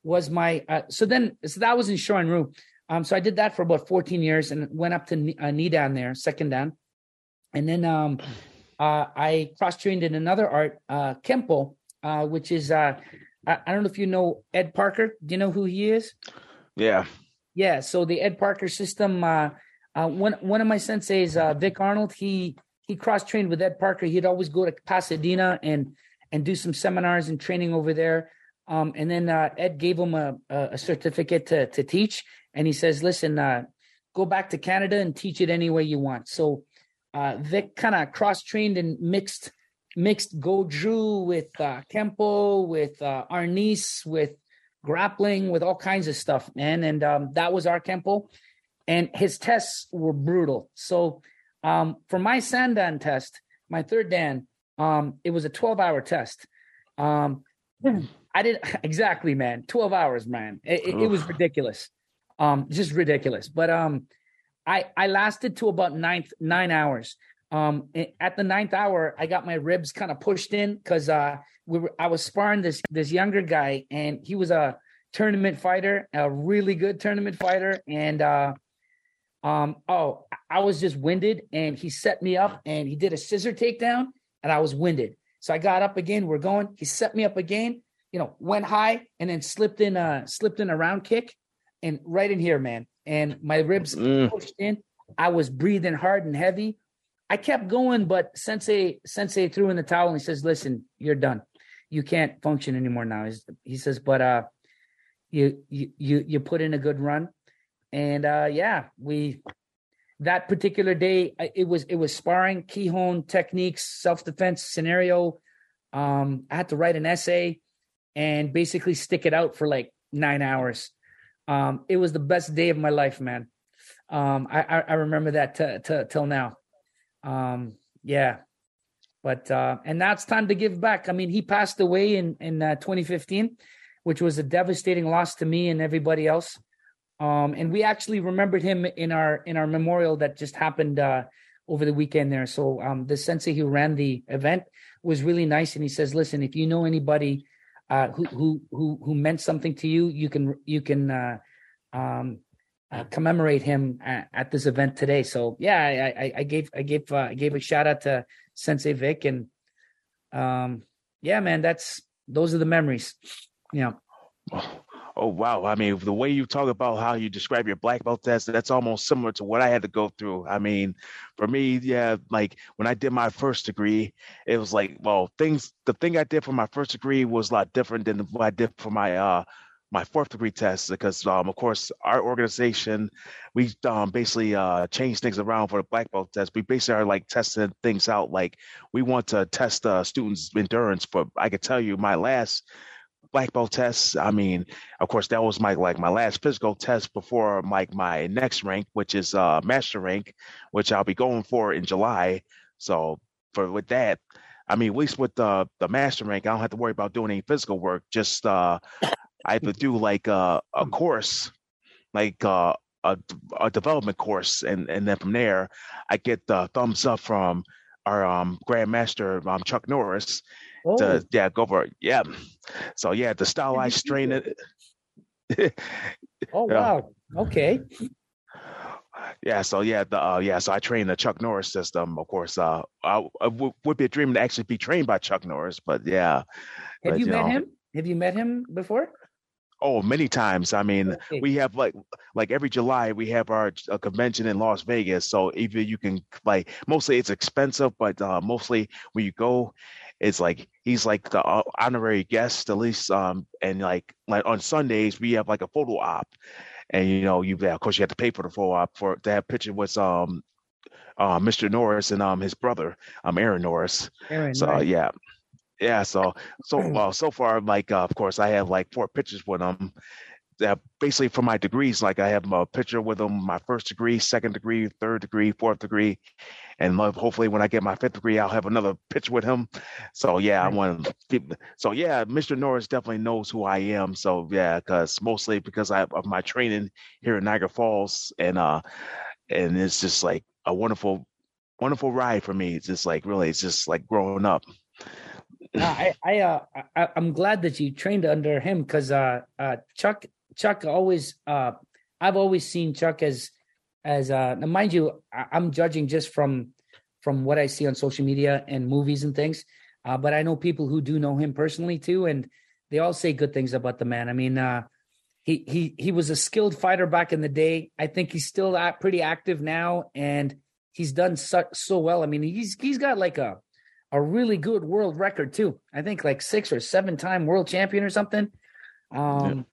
was my uh, so then so that was in Shorin Ryu. Um, so I did that for about 14 years and went up to uh, nidan there, second dan, and then um, uh, I cross trained in another art, uh, Kempo, uh, which is uh, I, I don't know if you know Ed Parker. Do you know who he is? Yeah, yeah. So the Ed Parker system. Uh, uh, one one of my senseis, uh, Vic Arnold, he he cross trained with Ed Parker. He'd always go to Pasadena and and do some seminars and training over there. Um, and then uh, Ed gave him a, a certificate to, to teach. And he says, listen, uh, go back to Canada and teach it any way you want. So uh, Vic kind of cross trained and mixed mixed Goju with uh, Kempo, with uh, Arnis, with grappling, with all kinds of stuff, man. And um, that was our Kempo. And his tests were brutal. So um, for my Sandan test, my third Dan, um, it was a 12 hour test. Um, I did exactly, man. Twelve hours, man. It, it, it, was ridiculous, um, just ridiculous. But um, I I lasted to about ninth nine hours. Um, at the ninth hour, I got my ribs kind of pushed in because uh, we were I was sparring this this younger guy, and he was a tournament fighter, a really good tournament fighter, and uh, um, oh, I was just winded, and he set me up, and he did a scissor takedown, and I was winded. So I got up again. We're going. He set me up again you know, went high and then slipped in a slipped in a round kick and right in here, man. And my ribs mm. pushed in. I was breathing hard and heavy. I kept going, but Sensei Sensei threw in the towel and he says, "Listen, you're done. You can't function anymore now." He says, "But uh, you you you you put in a good run, and uh, yeah, we that particular day it was it was sparring, kihon techniques, self defense scenario. Um, I had to write an essay and basically stick it out for like nine hours. Um, it was the best day of my life, man. Um, I, I, I remember that t- t- till now. Um, yeah, but uh, and now it's time to give back. I mean, he passed away in in uh, 2015, which was a devastating loss to me and everybody else. Um, and we actually remembered him in our in our memorial that just happened uh, over the weekend there. So um, the sensei who ran the event was really nice, and he says, "Listen, if you know anybody uh, who who who who meant something to you, you can you can uh, um, uh, commemorate him at, at, this event today. So yeah, I, I, I gave I gave uh, I gave a shout out to Sensei Vic, and um, yeah, man, that's those are the memories. Yeah. Oh wow! I mean, the way you talk about how you describe your black belt test, that's almost similar to what I had to go through. I mean, for me, yeah, like when I did my first degree, it was like, well, things. The thing I did for my first degree was a lot different than what I did for my uh my fourth degree test because um of course our organization we um basically uh changed things around for the black belt test we basically are like testing things out like we want to test uh students endurance But i could tell you my last black belt test, I mean, of course, that was my like my last physical test before like my next rank, which is uh master rank, which I'll be going for in July. So for with that, I mean, at least with the the master rank, I don't have to worry about doing any physical work. Just uh, I have to do like uh, a hmm. course, like uh, a a development course, and and then from there, I get the thumbs up from our um, grandmaster um, Chuck Norris, oh. to yeah go for it. Yeah. So yeah, the style I strain it. oh wow! Okay. Yeah, so yeah, the uh, yeah, so I trained the Chuck Norris system. Of course, uh, I, I w- would be a dream to actually be trained by Chuck Norris, but yeah. Have but, you, you met know, him? Have you met him before? Oh, many times. I mean, okay. we have like like every July we have our uh, convention in Las Vegas. So either you can like mostly it's expensive, but uh, mostly when you go, it's like he's like the uh, honorary guest at least. Um, and like like on Sundays we have like a photo op, and you know you of course you have to pay for the photo op for to have picture with um uh, Mr. Norris and um his brother um Aaron Norris. Aaron, so right. yeah. Yeah. So so well so far, like uh, of course, I have like four pictures with him. That basically for my degrees, like I have a picture with him, my first degree, second degree, third degree, fourth degree, and hopefully when I get my fifth degree, I'll have another picture with him. So yeah, I want to. So yeah, Mr. Norris definitely knows who I am. So yeah, because mostly because I of my training here in Niagara Falls, and uh, and it's just like a wonderful, wonderful ride for me. It's just like really, it's just like growing up. I I uh I, am glad that you trained under him because uh uh Chuck Chuck always uh I've always seen Chuck as as uh mind you I, am judging just from from what I see on social media and movies and things uh but I know people who do know him personally too and they all say good things about the man. I mean uh he he he was a skilled fighter back in the day. I think he's still pretty active now and he's done so, so well. I mean he's he's got like a a really good world record too. I think like six or seven time world champion or something. Um,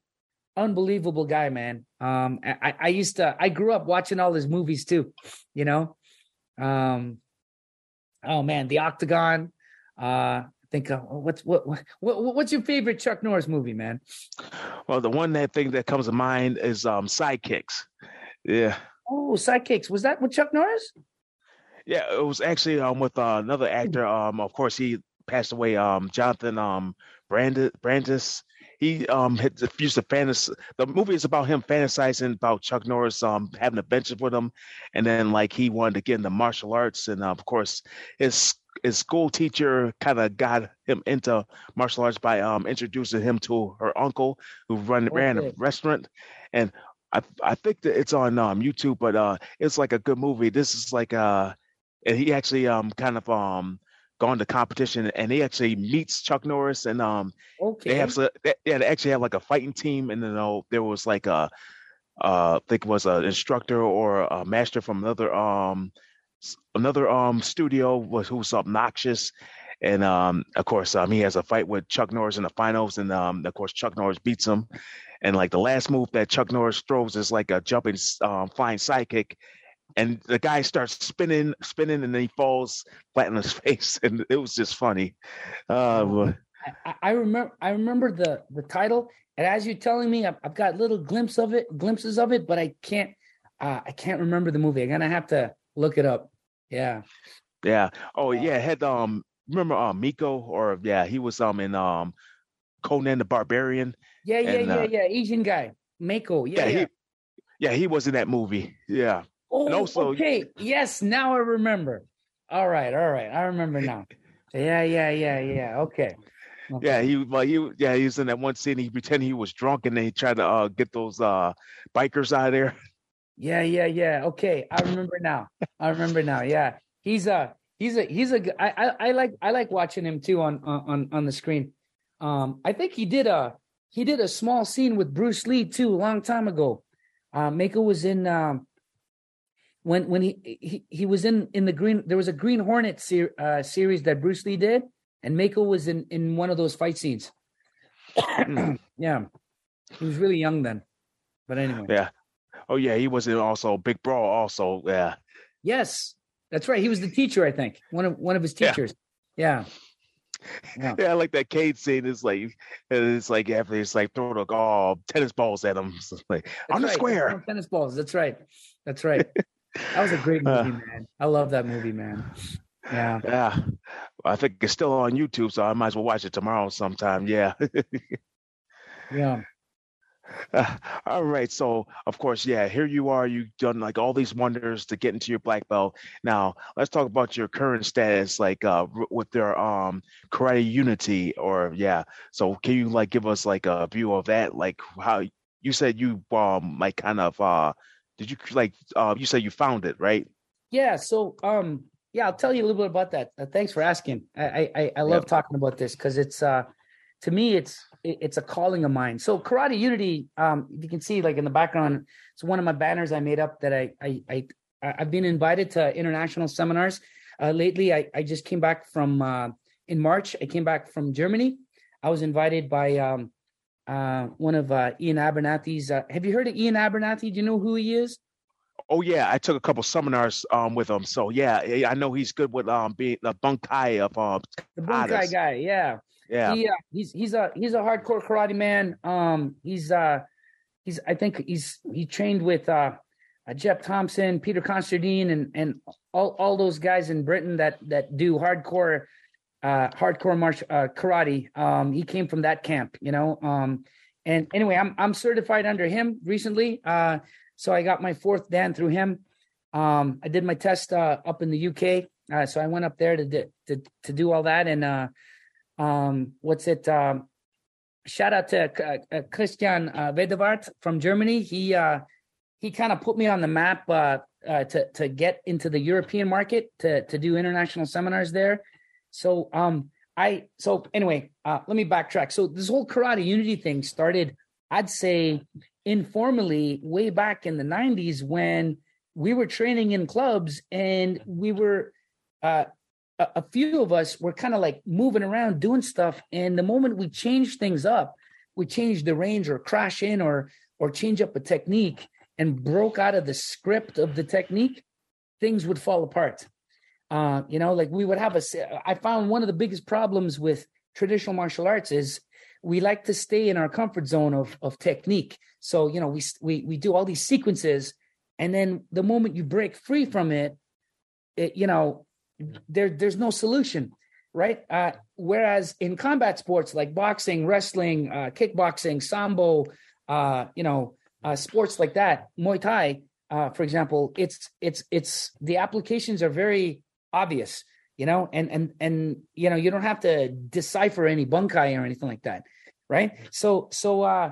yeah. unbelievable guy, man. Um, I, I used to, I grew up watching all his movies too, you know? Um, oh man, the octagon, uh, I think uh, what's what, what what's your favorite Chuck Norris movie, man? Well, the one that thing that comes to mind is um Sidekicks. Yeah. Oh, Sidekicks. Was that with Chuck Norris? Yeah, it was actually um with uh, another actor. Um, of course, he passed away. Um, Jonathan um Brandis. Brandis. He um had used to fantasy. The movie is about him fantasizing about Chuck Norris um having a with him, and then like he wanted to get into martial arts, and uh, of course his his school teacher kind of got him into martial arts by um introducing him to her uncle who run okay. ran a restaurant, and I I think that it's on um YouTube, but uh it's like a good movie. This is like uh and he actually um kind of um gone to competition and he actually meets Chuck Norris and um okay. they have they, yeah they actually have like a fighting team and then uh, there was like a uh I think it was an instructor or a master from another um another um studio was who was obnoxious. And um of course um he has a fight with Chuck Norris in the finals and um of course Chuck Norris beats him. And like the last move that Chuck Norris throws is like a jumping um flying sidekick and the guy starts spinning, spinning, and then he falls flat on his face, and it was just funny. Uh, I, I, remember, I remember the the title, and as you're telling me, I've, I've got little glimpses of it, glimpses of it, but I can't, uh, I can't remember the movie. I'm gonna have to look it up. Yeah, yeah. Oh yeah, had um, remember um Miko or yeah, he was um in um Conan the Barbarian. Yeah, yeah, and, yeah, uh, yeah. Asian guy, Mako. Yeah, yeah. He, yeah, he was in that movie. Yeah. Oh, and also, okay. Yes, now I remember. All right, all right. I remember now. Yeah, yeah, yeah, yeah. Okay. okay. Yeah, he well, he yeah, he was in that one scene. He pretended he was drunk, and then he tried to uh, get those uh, bikers out of there. Yeah, yeah, yeah. Okay, I remember now. I remember now. Yeah, he's a he's a he's a. I I, I like I like watching him too on on on the screen. Um, I think he did a he did a small scene with Bruce Lee too a long time ago. Uh, Mako was in um, when when he he, he was in in the green there was a green hornet ser- uh, series that bruce lee did and mako was in in one of those fight scenes yeah he was really young then but anyway yeah oh yeah he was in also big brawl also yeah yes that's right he was the teacher i think one of one of his teachers yeah, yeah. Yeah. yeah, I like that Cade scene. Is like, it's like after it's like throwing like oh tennis balls at him, like That's on the square. Tennis balls. That's right. That's right. That was a great uh, movie, uh, man. I love that movie, man. Yeah. Yeah. I think it's still on YouTube, so I might as well watch it tomorrow sometime. Yeah. yeah. Uh, all right. So, of course, yeah, here you are. You've done like all these wonders to get into your black belt. Now, let's talk about your current status, like uh, with their um karate unity, or yeah. So, can you like give us like a view of that? Like how you said you um like kind of uh did you like uh, you said you found it, right? Yeah. So um yeah, I'll tell you a little bit about that. Uh, thanks for asking. I I, I love yep. talking about this because it's uh to me it's it's a calling of mine. So Karate Unity, um, you can see like in the background, it's one of my banners I made up that I I, I I've been invited to international seminars. Uh, lately, I, I just came back from uh, in March. I came back from Germany. I was invited by um, uh, one of uh, Iain Abernethy's. Uh, have you heard of Iain Abernethy? Do you know who he is? Oh yeah, I took a couple seminars um with him. So yeah, I know he's good with um being the bunkai of um the bunkai guy. Yeah, yeah. He, uh, he's he's a he's a hardcore karate man. Um, he's uh he's I think he's he trained with uh, uh Geoff Thompson, Peter Consterdine, and and all all those guys in Britain that that do hardcore uh hardcore martial uh, karate. Um, he came from that camp, you know. Um, and anyway, I'm I'm certified under him recently. Uh so I got my fourth Dan through him. Um, I did my test uh, up in the UK, uh, so I went up there to to to do all that. And uh, um, what's it? Um, shout out to uh, uh Christian uh, Vedevart from Germany. He uh, he kind of put me on the map uh, uh, to to get into the European market to to do international seminars there. So um, I so anyway, uh, let me backtrack. So this whole karate unity thing started, I'd say, informally way back in the 90s when we were training in clubs and we were uh, a, a few of us were kind of like moving around doing stuff and the moment we changed things up we changed the range or crash in or or change up a technique and broke out of the script of the technique things would fall apart uh, you know like we would have a i found one of the biggest problems with traditional martial arts is we like to stay in our comfort zone of of technique. So you know we we we do all these sequences, and then the moment you break free from it, it you know there there's no solution, right? Uh, whereas in combat sports like boxing, wrestling, uh, kickboxing, sambo, uh, you know, uh, sports like that, Muay Thai, uh, for example, it's it's it's the applications are very obvious you know and and and you know you don't have to decipher any bunkai or anything like that right? So so uh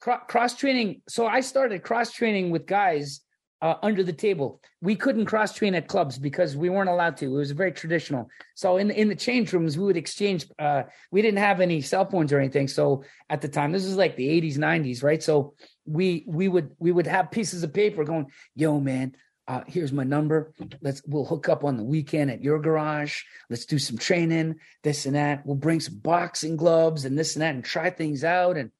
cross training. So I started cross training with guys uh, under the table. We couldn't cross train at clubs because we weren't allowed to. It was very traditional. So in in the change rooms, we would exchange. Uh, we didn't have any cell phones or anything. So at the time, this is like the '80s, '90s, right? So we we would we would have pieces of paper going, "Yo, man, uh, here's my number. Let's we'll hook up on the weekend at your garage. Let's do some training, this and that. We'll bring some boxing gloves and this and that and try things out. And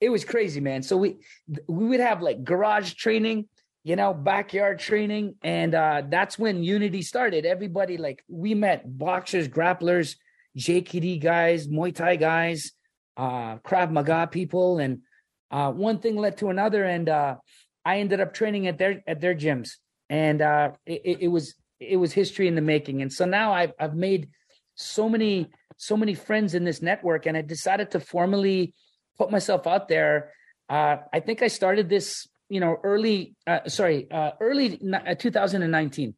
it was crazy, man. So we we would have like garage training, you know, backyard training, and uh, that's when Unity started. Everybody like we met boxers, grapplers, JKD guys, Muay Thai guys, uh, Krav Maga people, and uh, one thing led to another, and uh, I ended up training at their at their gyms and uh, it, it, was it was history in the making. And so now I've I've made so many so many friends in this network, and I decided to formally put myself out there. Uh, I think I started this, you know, early uh, sorry, uh, early uh, 2019.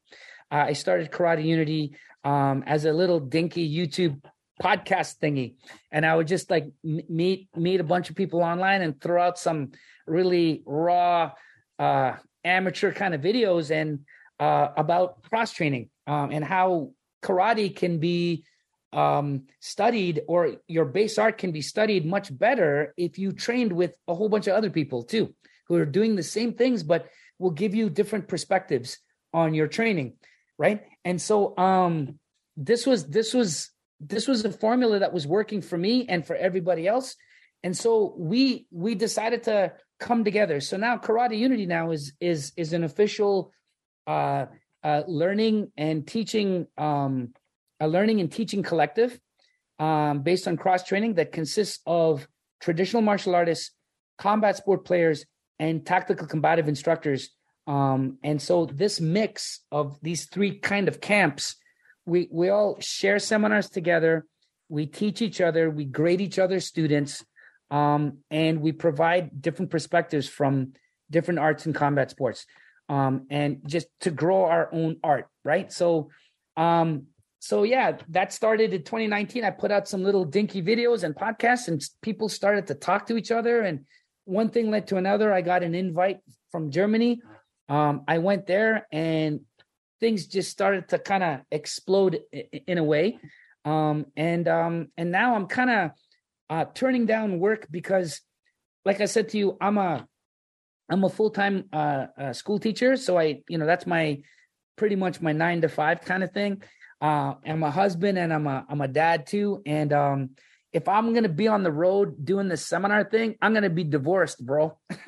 Uh, I started Karate Unity um, as a little dinky YouTube podcast thingy and i would just like meet meet a bunch of people online and throw out some really raw uh amateur kind of videos and uh, about cross training um, and how karate can be um, studied or your base art can be studied much better if you trained with a whole bunch of other people too who are doing the same things but will give you different perspectives on your training right? And so um this was this was this was a formula that was working for me and for everybody else. And so we we decided to come together. So now Karate Unity now is is is an official uh, uh, learning and teaching um, a learning and teaching collective um, based on cross training that consists of traditional martial artists, combat sport players, and tactical combative instructors. Um, and so this mix of these three kind of camps, we we all share seminars together. We teach each other. We grade each other's students um, and we provide different perspectives from different arts and combat sports um, and just to grow our own art right? So um, so yeah that started in 2019 i put out some little dinky videos and podcasts and people started to talk to each other and one thing led to another. I got an invite from germany. Um, i went there and things just started to kind of explode in a way. Um, and um, and now i'm kind of uh, turning down work because, like I said to you, I'm a I'm a full time uh, uh, school teacher, so I you know that's my pretty much my nine to five kind of thing. Uh, I'm a husband and I'm a I'm a dad too, and um, if I'm gonna be on the road doing this seminar thing, I'm gonna be divorced, bro.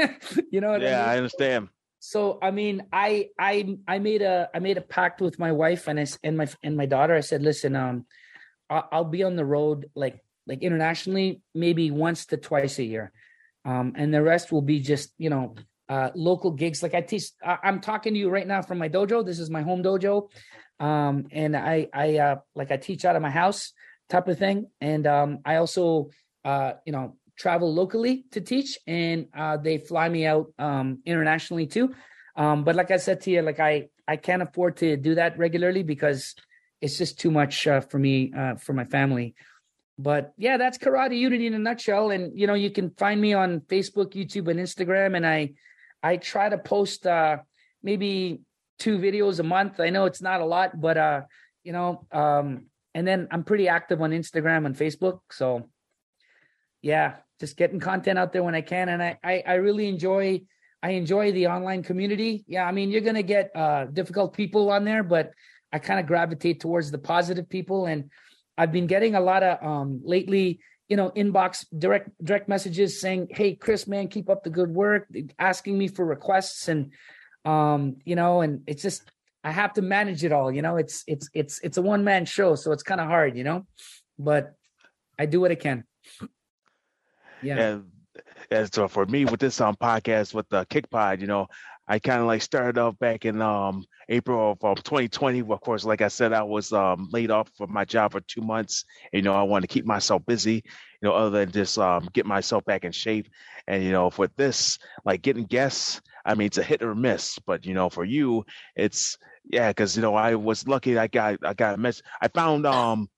you know? yeah, I, mean? I understand. so I mean, I I I made a I made a pact with my wife and I and my and my daughter. I said, listen, um, I'll, I'll be on the road like like internationally, maybe once to twice a year, um, and the rest will be just you know uh, local gigs. Like I teach, I, I'm talking to you right now from my dojo. This is my home dojo, um, and I I uh, like I teach out of my house type of thing, and um, I also uh, you know travel locally to teach. And uh, they fly me out um, internationally too. Um, but like i said to you like i i can't afford to do that regularly because it's just too much uh, for me uh, for my family but yeah that's karate unity in a nutshell and you know you can find me on facebook youtube and instagram and i i try to post uh maybe two videos a month i know it's not a lot but uh you know um and then i'm pretty active on instagram and facebook so yeah, just getting content out there when I can. And I, I, I really enjoy, I enjoy the online community. Yeah. I mean, you're going to get uh, difficult people on there, but I kind of gravitate towards the positive people. And I've been getting a lot of, um, lately, you know, inbox direct, direct messages saying, Hey, Chris, man, keep up the good work, asking me for requests. And, um, you know, and it's just, I have to manage it all, you know, it's, it's, it's, it's a one man show. So it's kind of hard, you know, but I do what I can. Yeah. And, and so for me with this um podcast with the Kick Pod, you know, I kind of like started off back in um April of um, 2020. Of course, like I said, I was um laid off from my job for two months. You know, I wanted to keep myself busy, you know, other than just um get myself back in shape. And you know, for this, like getting guests, I mean, it's a hit or miss. But you know, for you, it's yeah, because you know, I was lucky. I got I got a mess. I found um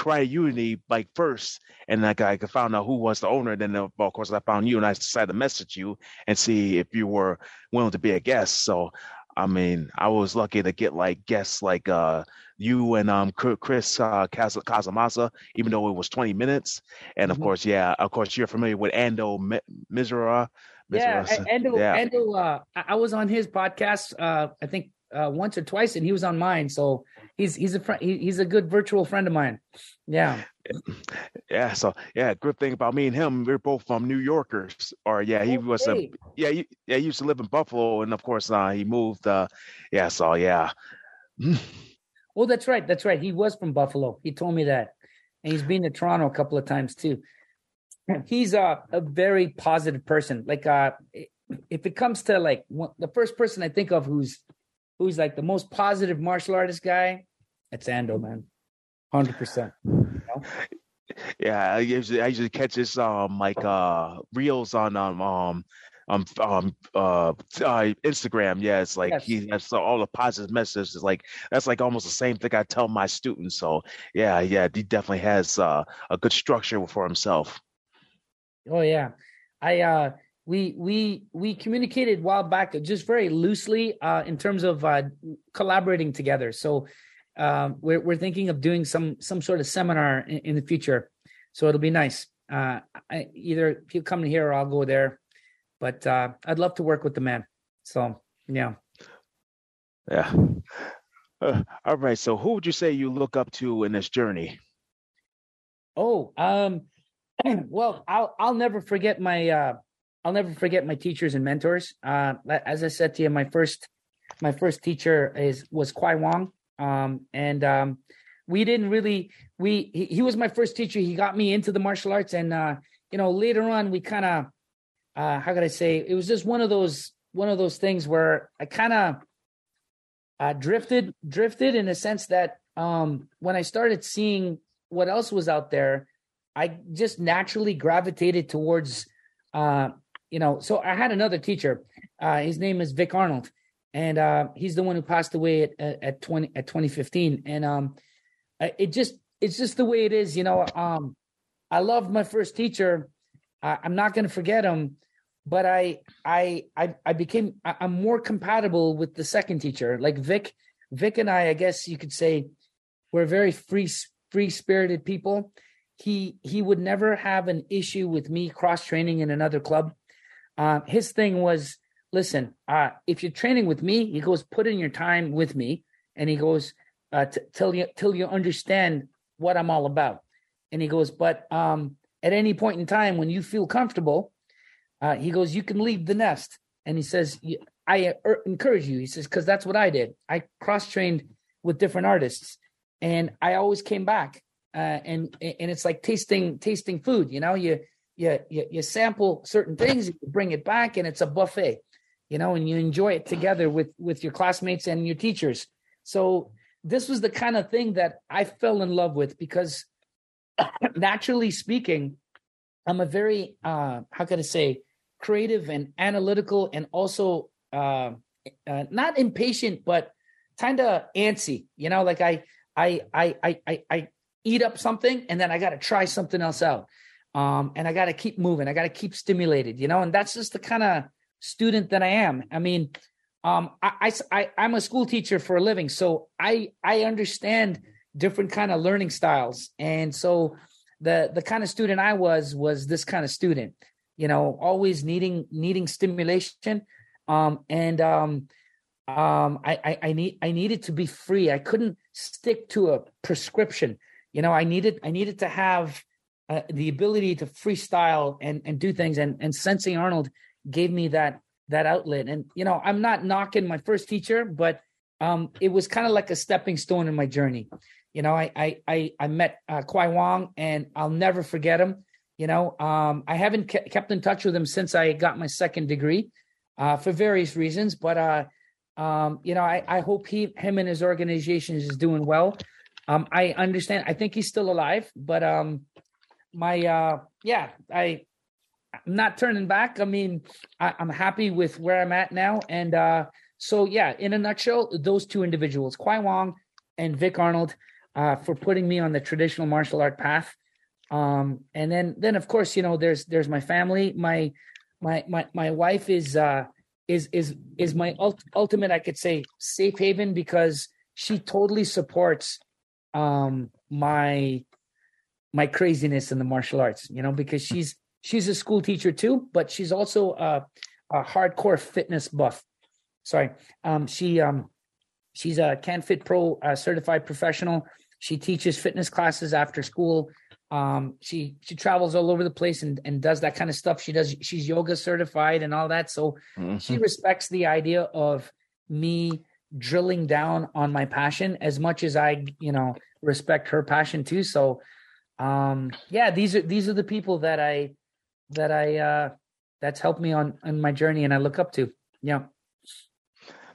Karate Unity like first, and like I found out who was the owner. Then of course I found you, and I decided to message you and see if you were willing to be a guest. So I mean, I was lucky to get like guests like uh you and um Chris uh Casamassa, even though it was 20 minutes. And of mm-hmm. course, yeah, of course you're familiar with Ando Mierzwa. Yeah, Ando, yeah. Ando, uh, I was on his podcast, uh, I think uh, once or twice, and he was on mine. So he's he's a friend. He, he's a good virtual friend of mine. Yeah. Yeah. So yeah, good thing about me and him, we're both from New Yorkers. Or yeah, he was a yeah he, yeah he used to live in Buffalo, and of course uh, he moved. Uh, yeah. So yeah. oh, that's right. That's right. He was from Buffalo. He told me that, and he's been to Toronto a couple of times too. He's a a very positive person. Like uh, if it comes to like one, the first person I think of who's who's like the most positive martial artist guy, it's Ando, man. 100%. Yeah, I usually I usually catch this um like uh reels on um um um um uh, uh Instagram. Yeah, it's like yes. he has all the positive messages. Like that's like almost the same thing I tell my students. So yeah, yeah, he definitely has uh, a good structure for himself. Oh yeah, I uh we we we communicated a while back just very loosely uh, in terms of uh, collaborating together. So uh, we're we're thinking of doing some some sort of seminar in, in the future. So it'll be nice. Uh, I, either he'll come here or I'll go there. But uh, I'd love to work with the man. So yeah, yeah. Uh, all right. So who would you say you look up to in this journey? Oh, um, well, I'll I'll never forget my I'll never forget my teachers and mentors. Uh, as I said to you, my first my first teacher is was Kwai Wong, um, and um, we didn't really we he, he, was my first teacher. He got me into the martial arts, and uh, you know later on we kind of uh, how could I say it was just one of those one of those things where I kind of uh, drifted drifted in a sense that um, when I started seeing what else was out there, I just naturally gravitated towards uh, you know, so I had another teacher. Uh, his name is Vic Arnold, and uh, he's the one who passed away at, at, twenty at twenty fifteen. And um, it just it's just the way it is, you know. Um, I loved my first teacher. Uh, I'm not going to forget him, but I I I I became I'm more compatible with the second teacher. Like Vic, Vic and I, I guess you could say, we're very free free spirited people. He he would never have an issue with me cross training in another club uh, his thing was, listen, uh, if you're training with me, he goes, put in your time with me, and he goes, uh, t- till you till you understand what I'm all about. And he goes, but um, at any point in time when you feel comfortable, uh, he goes, you can leave the nest. And he says, I er, encourage you. He says, because that's what I did. I cross trained with different artists, and I always came back. Uh, and and it's like tasting tasting food. You know, you you you, you sample certain things, you bring it back, and it's a buffet. You know, and you enjoy it together with with your classmates and your teachers. So this was the kind of thing that I fell in love with because naturally speaking, I'm a very uh how can I say creative and analytical and also uh, uh not impatient but kind of antsy you know like I, I i i i i eat up something and then i got to try something else out um and i got to keep moving. I got to keep stimulated you know and that's just the kind of student that i am. I mean um I, I i i'm a school teacher for a living so i i understand different kind of learning styles. And so the the kind of student i was was this kind of student you know always needing needing stimulation. Um and um um I, I i need i needed to be free. I couldn't stick to a prescription. You know i needed i needed to have uh, the ability to freestyle and and do things. And and sensei arnold gave me that that outlet. And you know i'm not knocking my first teacher but um it was kind of like a stepping stone in my journey. You know i i i, I met uh, kwai wong and i'll never forget him you know? Um i haven't ke- kept in touch with him since i got my second degree uh for various reasons but uh um you know i i hope he him and his organization is doing well. Um i understand i think he's still alive but um my uh yeah i i'm not turning back. I mean I, i'm happy with where i'm at now. And uh so yeah in a nutshell those two individuals kwai wong and vic arnold uh for putting me on the traditional martial art path. Um and then then of course you know there's there's my family. My my my my wife is uh is is is my ult- ultimate i could say safe haven because she totally supports um my my craziness in the martial arts you know because she's she's a school teacher too but she's also a, a hardcore fitness buff. Sorry. Um she um she's a CanFit Pro uh, certified professional. She teaches fitness classes after school. Um she she travels all over the place and and does that kind of stuff. She does she's yoga certified and all that. So Mm-hmm. she respects the idea of me drilling down on my passion as much as I, you know, respect her passion too. So um yeah, these are these are the people that I that I uh that's helped me on on my journey and I look up to. Yeah.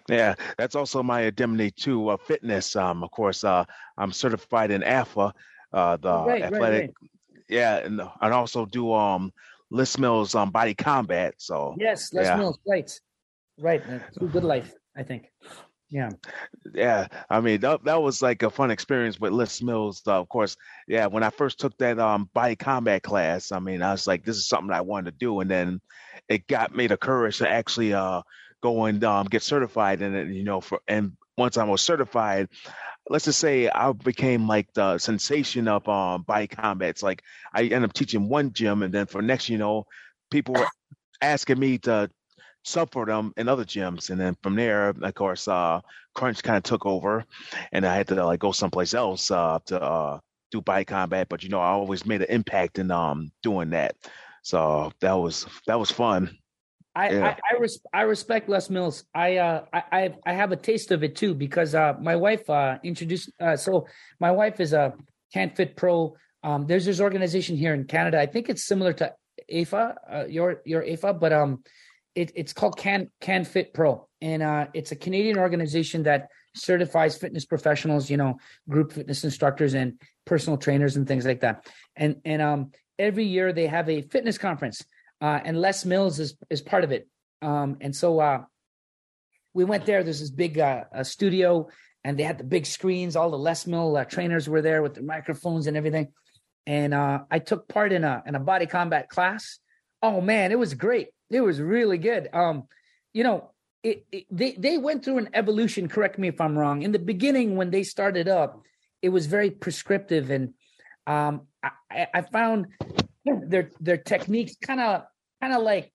Yeah, that's also my indemnity to uh, fitness. Um, of course, uh, I'm certified in AFA, uh, the Right, right, athletic. right. Yeah, and and also do um Les Mills um body combat. So Yes, Les Yeah. Mills, right. Right. uh, good life, I think. Yeah. yeah, I mean that that was like a fun experience with Les Mills. Uh, of course, yeah, when I first took that um body combat class, I mean I was like, this is something I wanted to do, and then it got me the courage to actually uh go and um get certified in it. You know, for and once I was certified, let's just say I became like the sensation of um body combat. It's like I end up teaching one gym, and then for next, you know, people were asking me to sub for them in other gyms, and then from there, of course, uh, Crunch kind of took over, and I had to like go someplace else uh, to uh, do body combat. But you know, I always made an impact in um doing that, so that was that was fun. I, Yeah. I I, res- I respect Les Mills. I uh I I I have a taste of it too because uh my wife uh introduced uh so my wife is a CanFit Pro. Um there's this organization here in Canada. I think it's similar to AFA, uh, your your AFA, but um it, it's called Can Can Fit Pro. And uh it's a Canadian organization that certifies fitness professionals, you know, group fitness instructors and personal trainers and things like that. And and um every year they have a fitness conference uh, and Les Mills is is part of it. Um, and so uh, we went there. There's this big uh, studio, and they had the big screens. All the Les Mill uh, trainers were there with their microphones and everything. And uh, I took part in a in a body combat class. Oh man, it was great. It was really good. Um, you know, it, it, they they went through an evolution. Correct me if I'm wrong. In the beginning, when they started up, it was very prescriptive, and um, I, I- found their their techniques kind of kind of like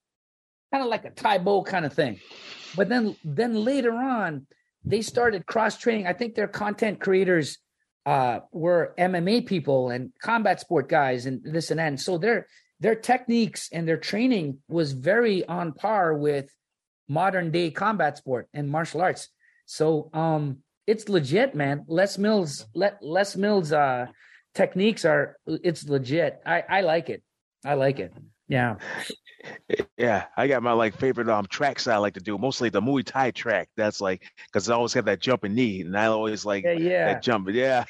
kind of like a Tae Bo kind of thing. But then then later on, they started cross training. I think their content creators uh, were MMA people and combat sport guys and this and that. And so their their techniques and their training was very on par with modern day combat sport and martial arts. So um it's legit, man. Les Mills let Les Mills uh techniques are it's legit. I I like it. I like it. Yeah. Yeah, I got my like favorite um tracks I like to do. Mostly the Muay Thai track. That's like because I always have that jumping knee, and I always like yeah, yeah. that jumping. Yeah.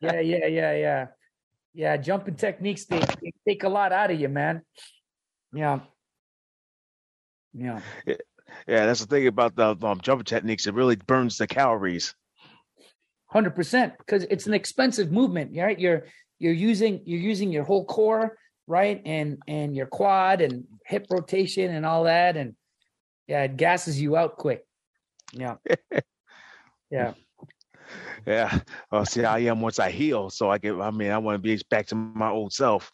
yeah, yeah, yeah, yeah. Yeah, jumping techniques they, they take a lot out of you, man. Yeah. Yeah. Yeah, that's the thing about the um, jumping techniques. It really burns the calories. Hundred percent, because it's an expensive movement, right? You're you're using you're using your whole core right? And and your quad and hip rotation and all that, and yeah, it gasses you out quick. Yeah, yeah, yeah. Well, see, how I am once I heal, so I get. I mean, I want to be back to my old self.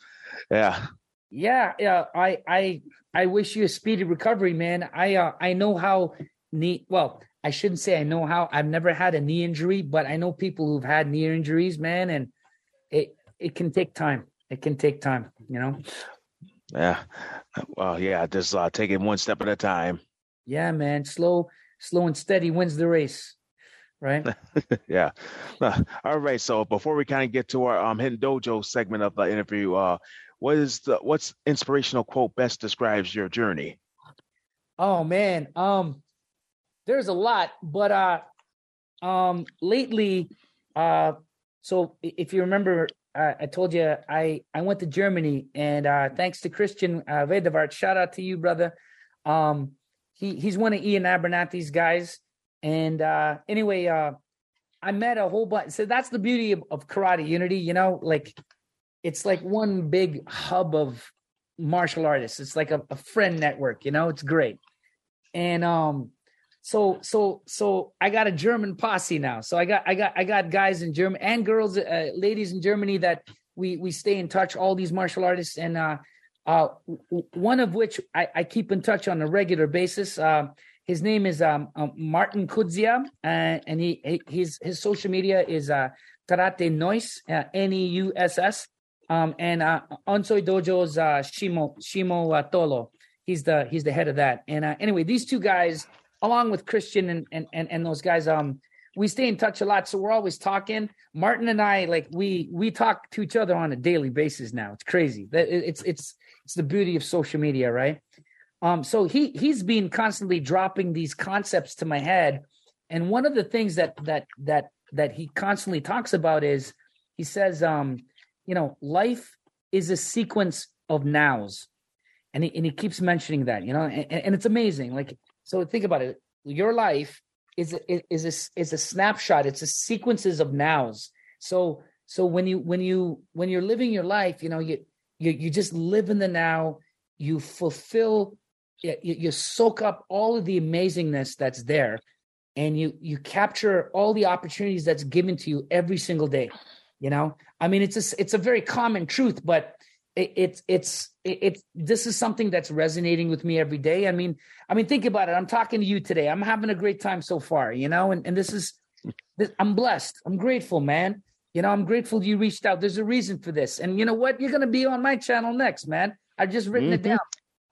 Yeah. Yeah, yeah. I I I wish you a speedy recovery, man. I uh, I know how knee. Well, I shouldn't say I know how. I've never had a knee injury, but I know people who've had knee injuries, man, and it it can take time it can take time, you know. Yeah. Well, yeah, just uh, take it one step at a time. Yeah, man. Slow, slow and steady wins the race. Right. yeah. All right. So before we kind of get to our um hidden dojo segment of the interview, uh, what is the what's inspirational quote best describes your journey? Oh man, um, there's a lot, but uh, um, lately, uh, so if you remember uh, I told you I I went to Germany, and uh, thanks to Christian uh, Vedevart, shout out to you, brother. Um, he he's one of Iain Abernethy's guys, and uh, anyway, uh, I met a whole bunch. So that's the beauty of, of Karate Unity, you know, like it's like one big hub of martial artists. It's like a, a friend network, you know. It's great, and um, so so so I got a German posse now. So I got I got I got guys in Germany and girls, uh, ladies in Germany that we we stay in touch. All these martial artists, and uh, uh, one of which I, I keep in touch on a regular basis. Uh, his name is um, um, Martin Kudzia, uh, and he, his his social media is uh, Karate Neuss, uh, N E U S S, um, and uh, Onsoi Dojo's uh, Shimo Shimo uh, Tolo. He's the he's the head of that. And uh, anyway, these two guys along with Christian and and and, and those guys, um, we stay in touch a lot. So we're always talking. Martin and I, like we we talk to each other on a daily basis now. It's crazy. That it's it's it's the beauty of social media, right? Um, so he he's been constantly dropping these concepts to my head, and one of the things that that that that he constantly talks about is he says, um, you know, life is a sequence of nows, and he and he keeps mentioning that, you know, and, and it's amazing. Like so think about it. Your life is is a, is a snapshot. It's a sequences of nows. So so when you when you when you're living your life, you know you you you just live in the now. You fulfill. You, you soak up all of the amazingness that's there, and you you capture all the opportunities that's given to you every single day. You know, I mean, it's a it's a very common truth, but it, it's it's it's this is something that's resonating with me every day. I mean, I mean, think about it. I'm talking to you today. I'm having a great time so far, you know, and, and this is this, I'm blessed. I'm grateful, man. You know, I'm grateful you reached out. There's a reason for this. And you know what? You're gonna be on my channel next, man. I've just written mm-hmm. it down.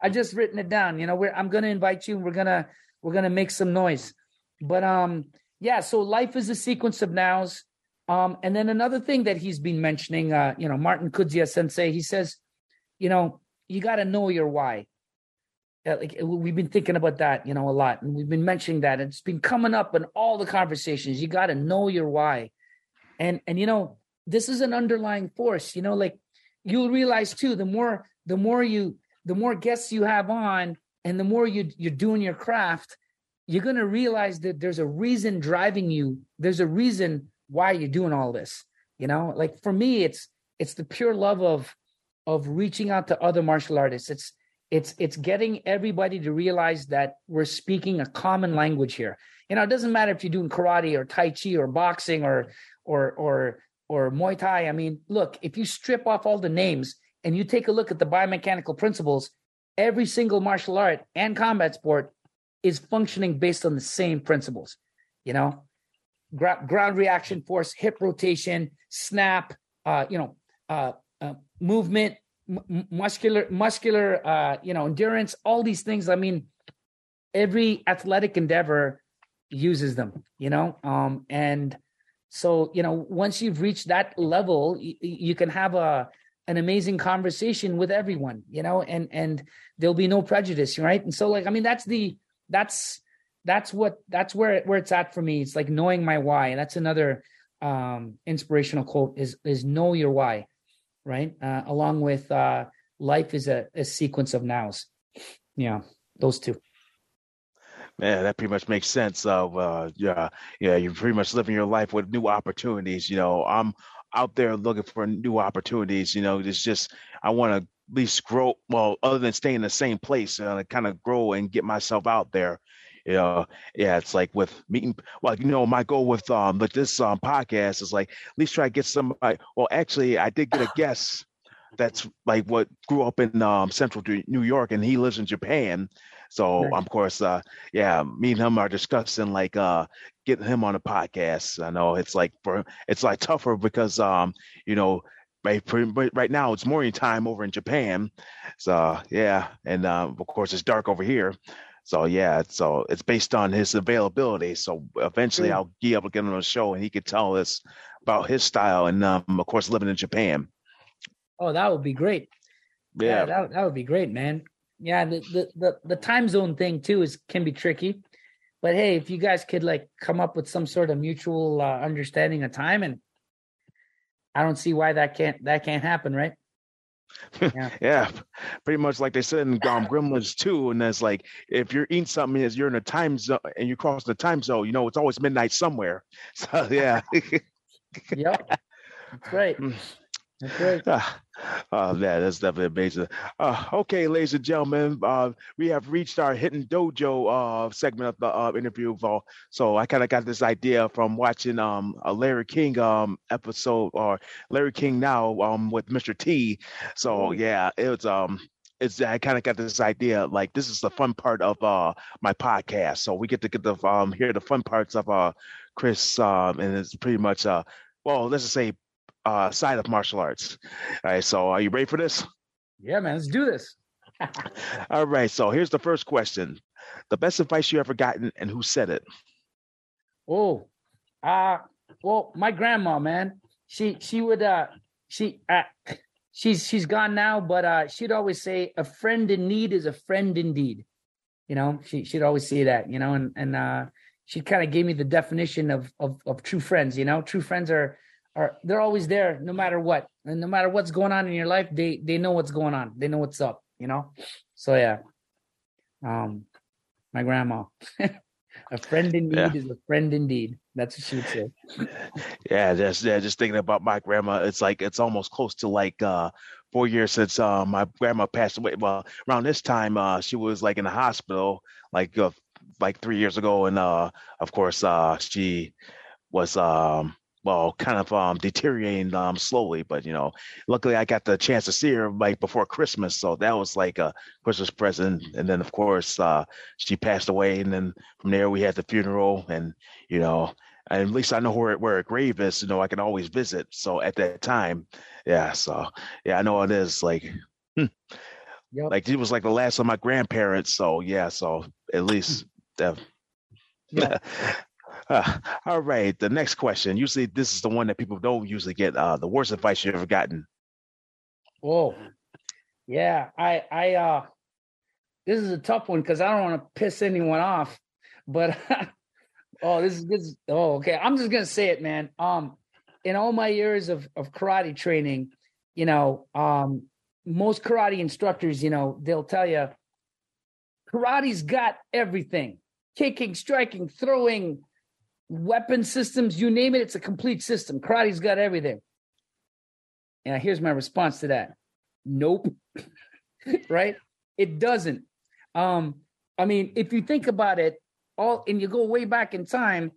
I just written it down. You know, I'm gonna invite you we're gonna we're gonna make some noise. But um, yeah, so life is a sequence of nows. Um, and then another thing that he's been mentioning, uh, you know, Martin Kudzia Sensei, he says, you know, you got to know your why. Like we've been thinking about that, you know, a lot, and we've been mentioning that. It's been coming up in all the conversations. You got to know your why, and and you know, this is an underlying force. You know, like you'll realize too. The more the more you the more guests you have on, and the more you you're doing your craft, you're gonna realize that there's a reason driving you. There's a reason why you're doing all this you know? Like for me it's it's the pure love of of reaching out to other martial artists. It's it's it's getting everybody to realize that we're speaking a common language here. You know it doesn't matter if you're doing karate or tai chi or boxing or or or or muay thai. I mean look if you strip off all the names and you take a look at the biomechanical principles every single martial art and combat sport is functioning based on the same principles you know ground, ground reaction force, hip rotation, snap, uh, you know, uh, uh, movement, m- muscular, muscular, uh, you know, endurance, all these things. I mean, every athletic endeavor uses them, you know? Um, and so, you know, once you've reached that level, you, you can have a, an amazing conversation with everyone, you know, and, and there'll be no prejudice, right? And so like, I mean, that's the, that's, that's what, that's where, where it's at for me. It's like knowing my why. And that's another, um, inspirational quote is, is know your why, right? Uh, along with, uh, life is a, a sequence of nows. Yeah. Those two. Man, that pretty much makes sense. Of uh, yeah, yeah, you're pretty much living your life with new opportunities. You know, I'm out there looking for new opportunities. You know, it's just I want to at least grow. Well, other than staying in the same place, uh, kind of grow and get myself out there. You know, yeah, it's like with meeting. Well, you know, my goal with um with this um podcast is like at least try to get somebody. Well, actually, I did get a guest that's like what grew up in um, central New York and he lives in Japan. So of course, uh, yeah, me and him are discussing like uh, getting him on a podcast. I know it's like for it's like tougher because um, you know, right, right now it's morning time over in Japan. So yeah, and uh, of course it's dark over here. So yeah, so it's based on his availability. So eventually mm. I'll be able to get him on a show and he could tell us about his style and um, of course living in Japan. Oh, that would be great. Yeah, yeah that, that would be great, man. Yeah, the, the the the time zone thing too is can be tricky. But hey, if you guys could like come up with some sort of mutual uh, understanding of time, and I don't see why that can't that can't happen, right? Yeah. yeah, pretty much like they said in um, Gremlins 2. And that's like if you're eating something as you're in a time zone and you cross the time zone, you know it's always midnight somewhere. So yeah. yep. That's right. Mm. Okay. Ah, oh man, that's definitely amazing. Uh, okay, ladies and gentlemen, uh, we have reached our hidden dojo uh, segment of the uh, interview. So I kind of got this idea from watching um, a Larry King um, episode or Larry King now um, with Mr. T. So yeah, it was um, it's I kind of got this idea like this is the fun part of uh my podcast. So we get to get the um hear the fun parts of uh Chris um and it's pretty much uh well let's just say uh, side of martial arts. All right, so are you ready for this? Yeah, man, let's do this. All right, so here's the first question: the best advice you ever gotten, and who said it? Oh, uh, well, my grandma, man, she she would uh she uh, she's she's gone now, but uh she'd always say, "A friend in need is a friend indeed." You know, she she'd always say that. You know, and and uh, she kind of gave me the definition of of of true friends. You know, true friends are are they're always there no matter what. And no matter what's going on in your life they they know what's going on. They know what's up you know? So yeah. Um my grandma. A friend in need yeah. is a friend indeed. That's what she would say. Yeah just yeah just thinking about my grandma it's like it's almost close to like uh four years since uh my grandma passed away. Well around this time uh she was like in the hospital like uh, like three years ago. And uh of course uh she was um well, kind of um, deteriorating um, slowly. But you know, luckily I got the chance to see her like before Christmas, so that was like a Christmas present. And then of course uh, she passed away, and then from there we had the funeral, and you know, and at least I know where where her grave is. You know, I can always visit. So at that time, yeah. So yeah, I know it is like. Hmm, yep. Like it was like the last of my grandparents, so yeah. So at least, uh, yeah. All right. The next question. Usually, this is the one that people don't usually get. Uh, the worst advice you ever gotten. Oh, yeah. I, I, uh, this is a tough one because I don't want to piss anyone off. But oh, this is this. oh, okay. I'm just gonna say it, man. Um, in all my years of of karate training, you know, um, most karate instructors, you know, they'll tell you, karate's got everything: kicking, striking, throwing, weapon systems, you name it, it's a complete system. Karate's got everything. And here's my response to that. Nope. right? It doesn't. Um, I mean, if you think about it, all and you go way back in time,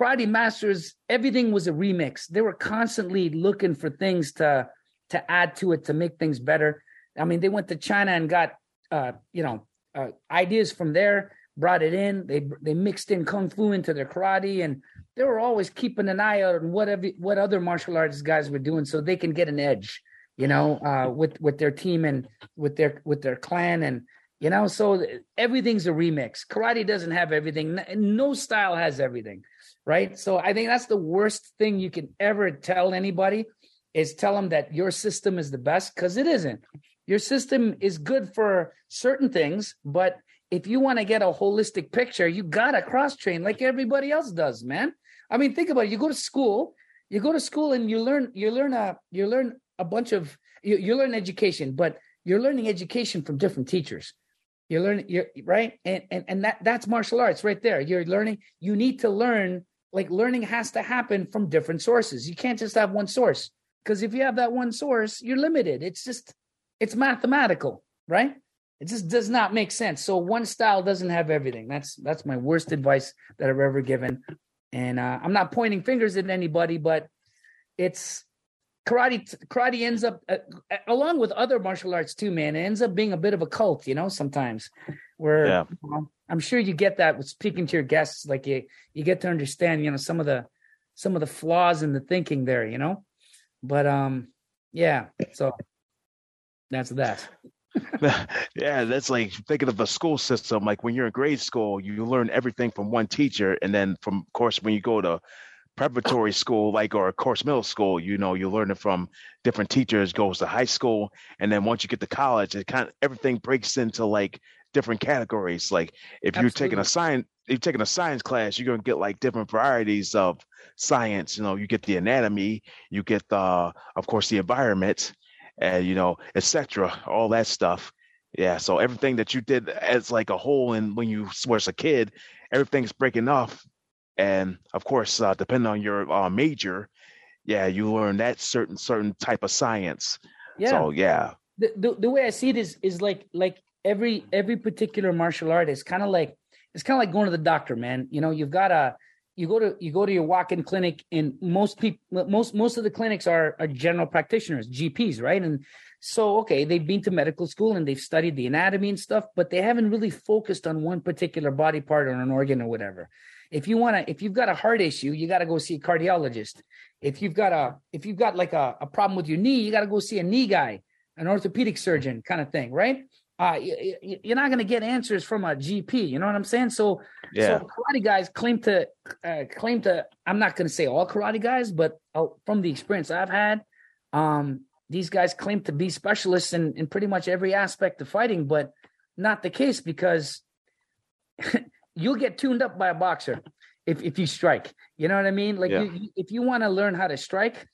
karate masters, everything was a remix. They were constantly looking for things to to add to it to make things better. I mean, they went to China and got uh, you know, uh, ideas from there brought it in. They they mixed in kung fu into their karate, and they were always keeping an eye out on what every, what other martial arts guys were doing, so they can get an edge, you know, uh, with with their team and with their with their clan, and You know, so everything's a remix. Karate doesn't have everything. No style has everything, right? So I think that's the worst thing you can ever tell anybody is tell them that your system is the best because it isn't. Your system is good for certain things, but if you want to get a holistic picture, you gotta cross train like everybody else does, man. I mean, think about it. You go to school, you go to school and you learn, you learn a, you learn a bunch of, you, you learn education, but you're learning education from different teachers. You're learning, you're right, and and and that that's martial arts right there. You're learning. You need to learn. Like learning has to happen from different sources. You can't just have one source because if you have that one source, you're limited. It's just it's mathematical, right? It just does not make sense. So one style doesn't have everything. That's that's my worst advice that I've ever given. And uh, I'm not pointing fingers at anybody, but it's karate karate ends up uh, along with other martial arts too man it ends up being a bit of a cult you know sometimes where yeah. you know, i'm sure you get that with speaking to your guests like you you get to understand you know some of the some of the flaws in the thinking there you know but um yeah so that's that yeah, that's like thinking of a school system. Like when you're in grade school, you learn everything from one teacher, and then from of course when you go to preparatory school, like or of course middle school, you know, you learn it from different teachers, goes to high school, and then once you get to college, it kind of everything breaks into like different categories. Like if Absolutely. you're taking a science if you're taking a science class, you're gonna get like different varieties of science. You know, you get the anatomy, you get the of course the environment, and you know, etc. All that stuff. Yeah. So everything that you did as like a whole, and when you was a kid, everything's breaking off and of course, uh, depending on your uh, major, yeah, you learn that certain certain type of science. Yeah. So yeah. The, the, the way I see it is is like like every every particular martial art is kind of like it's kind of like going to the doctor, man. You know, you've got a you go to you go to your walk-in clinic, and most people most most of the clinics are are general practitioners, GPs, right? And so okay, they've been to medical school and they've studied the anatomy and stuff, but they haven't really focused on one particular body part or an organ or whatever. If you want to, if you've got a heart issue, you got to go see a cardiologist. If you've got a, if you've got like a, a problem with your knee, you got to go see a knee guy, an orthopedic surgeon kind of thing, right? Uh, you, you're not going to get answers from a GP. You know what I'm saying? So, yeah. so karate guys claim to uh, claim to. I'm not going to say all karate guys, but uh, from the experience I've had, um, these guys claim to be specialists in in pretty much every aspect of fighting, but not the case because you'll get tuned up by a boxer if if you strike. You know what I mean? Like yeah. you, if you want to learn how to strike,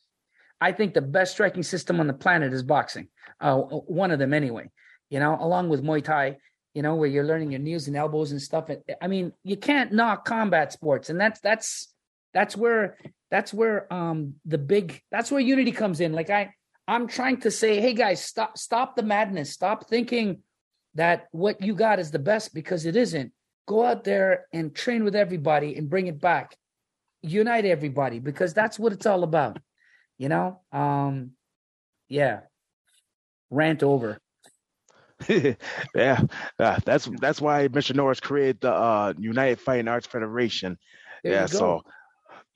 I think the best striking system on the planet is boxing. Uh, one of them anyway. You know, along with Muay Thai. You know, where you're learning your knees and elbows and stuff. I mean, you can't knock combat sports, and that's that's that's where that's where um the big that's where unity comes in. Like I I'm trying to say, hey guys, stop stop the madness. Stop thinking that what you got is the best because it isn't go out there and train with everybody and bring it back unite everybody because that's what it's all about you know um yeah rant over yeah uh, that's that's why mr norris created the uh united fighting arts federation there yeah so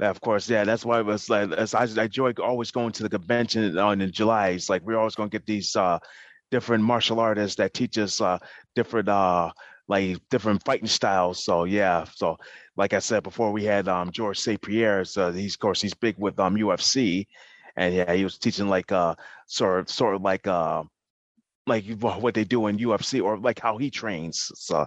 yeah, of course, yeah. That's why it was like I enjoy always going to the convention on in July. It's like we're always going to get these uh, different martial artists that teach us uh, different uh, like different fighting styles. So yeah, so like I said before, we had um George St. Pierre. So he's of course he's big with um UFC, and yeah, he was teaching like uh sort of sort of like uh like what they do in UFC or like how he trains. So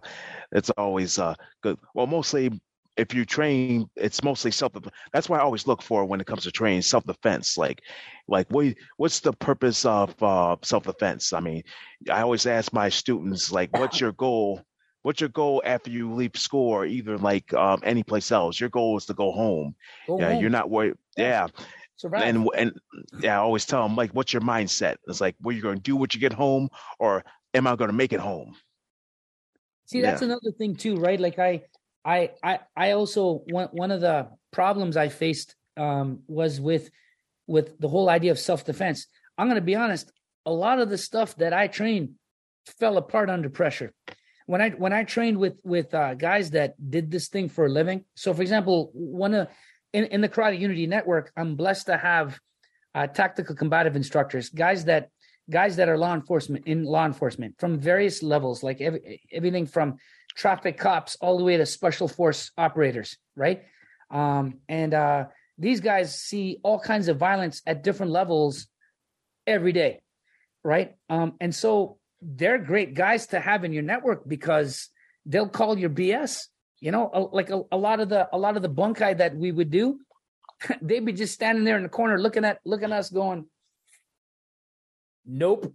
it's always uh good. Well, mostly if you train, it's mostly self. That's why I always look for when it comes to training self defense. Like, like what what's the purpose of uh, self defense? I mean, I always ask my students like, what's your goal what's your goal after you leave school or either like um, any place else? Your goal is to go home. Go yeah, home. you're not worried. Yeah. Survive. And and yeah, I always tell them like, what's your mindset? It's like, what are you going to do when you get home, or am I going to make it home? See, that's yeah. another thing too, right? Like I, I, I, I also one one of the problems I faced um, was with with the whole idea of self defense. I'm going to be honest. A lot of the stuff that I trained fell apart under pressure when I when I trained with with uh, guys that did this thing for a living. So, for example, one of in, in the Karate Unity Network, I'm blessed to have uh, tactical combative instructors, guys that guys that are law enforcement in law enforcement from various levels, like every, everything from traffic cops all the way to special force operators, right? Um, and uh, these guys see all kinds of violence at different levels every day, right? Um, and so they're great guys to have in your network because they'll call your BS. You know, like a, a lot of the a lot of the bunkai that we would do, they'd be just standing there in the corner looking at looking at us going, "Nope,"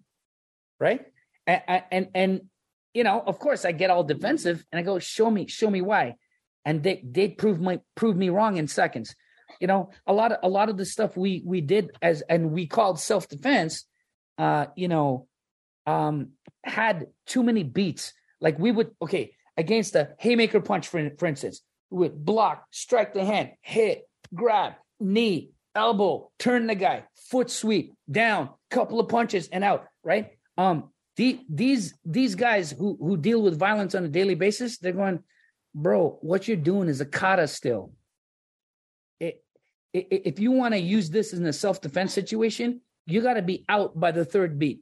right? And and and you know, of course, I get all defensive and I go, "Show me, show me why," and they they prove my prove me wrong in seconds. You know, a lot of a lot of the stuff we we did as and we called self defense, uh, you know, um, had too many beats. Like we would okay against a haymaker punch, for for instance, would block, strike the hand, hit, grab, knee, elbow, turn the guy, foot sweep, down, couple of punches and out, right? Um, the, these these guys who who deal with violence on a daily basis, they're going, bro, what you're doing is a kata still. It, it, if you want to use this in a self defense situation, you got to be out by the third beat.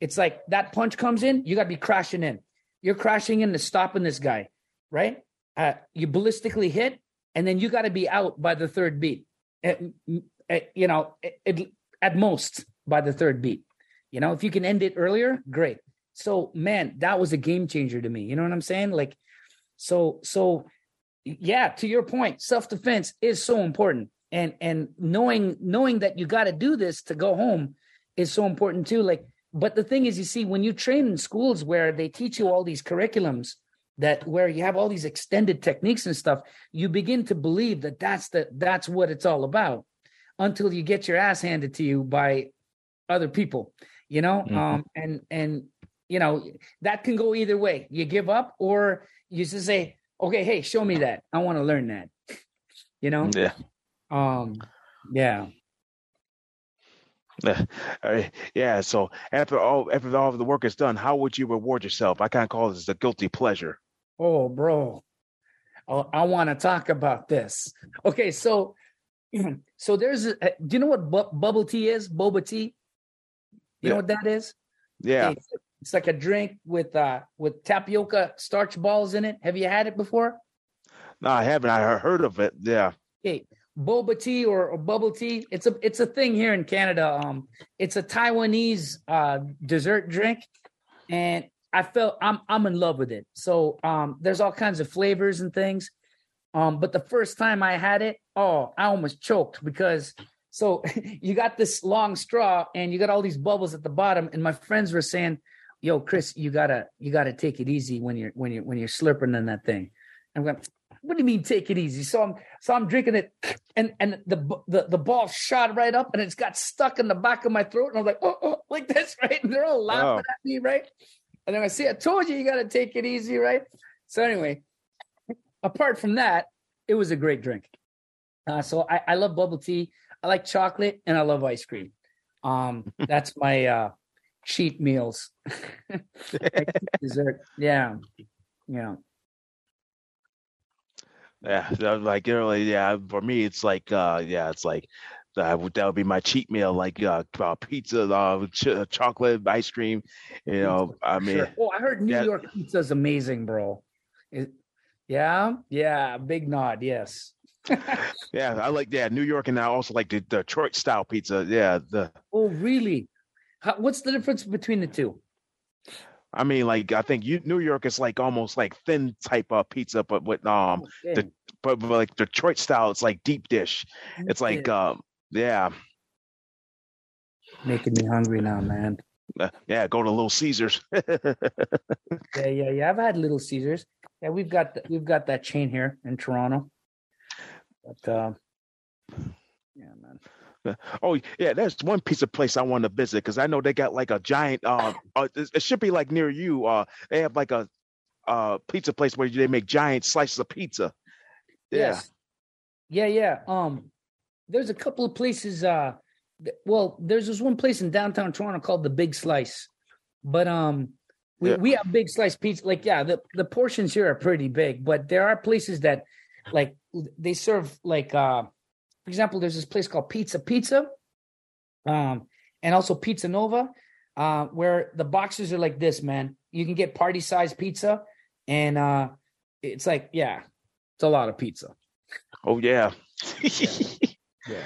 It's like that punch comes in, you got to be crashing in. You're crashing into stopping this guy, right? Uh, you ballistically hit, and then you got to be out by the third beat. Eh, at, at, eh, you know, eh, at, at most by the third beat. You know, if you can end it earlier, great. So, man, that was a game changer to me. You know what I'm saying? Like, so, so, yeah. To your point, self defense is so important, and and knowing knowing that you got to do this to go home is so important too. Like, but the thing is, you see, when you train in schools where they teach you all these curriculums that where you have all these extended techniques and stuff you begin to believe that that's the that's what it's all about until you get your ass handed to you by other people you know? Mm-hmm. um and and you know that can go either way. You give up or you just say okay hey show me that. I want to learn that. You know? Yeah. Um yeah yeah so after all after all of the work is done how would you reward yourself i kind of call this a guilty pleasure Oh, bro. Oh, I want to talk about this. Okay, so so there's a, do you know what bu- bubble tea is? Boba tea. You yeah. know what that is? Yeah. It's, it's like a drink with uh with tapioca starch balls in it. Have you had it before? No, I haven't. I heard of it. Yeah. Okay. Boba tea or, or bubble tea. It's a it's a thing here in Canada. Um, it's a Taiwanese uh dessert drink, and I felt I'm I'm in love with it. So um, there's all kinds of flavors and things. Um, but the first time I had it, oh, I almost choked because so you got this long straw and you got all these bubbles at the bottom, and my friends were saying, "Yo, Chris, you gotta you gotta take it easy when you're when you're when you're slurping in that thing." I'm going, "What do you mean take it easy?" So I'm so I'm drinking it, and and the the the ball shot right up, and it's got stuck in the back of my throat, and I'm like, "Oh, oh like this, right?" And they're all laughing at me, right? And then I see, I told you, you got to take it easy, right? So anyway, apart from that, it was a great drink. Uh, so I, I love bubble tea. I like chocolate and I love ice cream. Um, that's my uh, cheat meals. dessert. Yeah. Yeah. Yeah, like really, yeah. For me, it's like, uh, yeah, it's like that would that would be my cheat meal, like uh, uh pizza, uh, ch- chocolate, ice cream. You know, I mean, sure. oh, I heard New yeah. York pizza is amazing, bro. It, yeah, yeah, big nod, yes. yeah, I like that New York, and I also like the Detroit style pizza. Yeah, the oh, really? How, what's the difference between the two? I mean, like I think you, New York is like almost like thin type of pizza, but with um okay. the but, but, like Detroit style, it's like deep dish. It's like um yeah. Making me hungry now, man. Uh, yeah, go to Little Caesars. yeah, yeah, yeah. I've had Little Caesars. Yeah, we've got the, we've got that chain here in Toronto. But uh, yeah, man. Oh yeah, there's one pizza place I want to visit because I know they got like a giant. Uh, uh, it should be like near you. Uh, they have like a uh pizza place where they make giant slices of pizza. Yeah. Yes. Yeah, yeah. Um, there's a couple of places. Uh, well, there's this one place in downtown Toronto called the Big Slice, but um, we, yeah. we have big slice pizza. Like, yeah, the the portions here are pretty big, but there are places that, like, they serve like, uh, for example, there's this place called Pizza Pizza, um, and also Pizza Nova. uh, where the boxes are like this, man. You can get party size pizza, and uh, it's like, yeah, it's a lot of pizza. Oh yeah. Yeah. Yeah.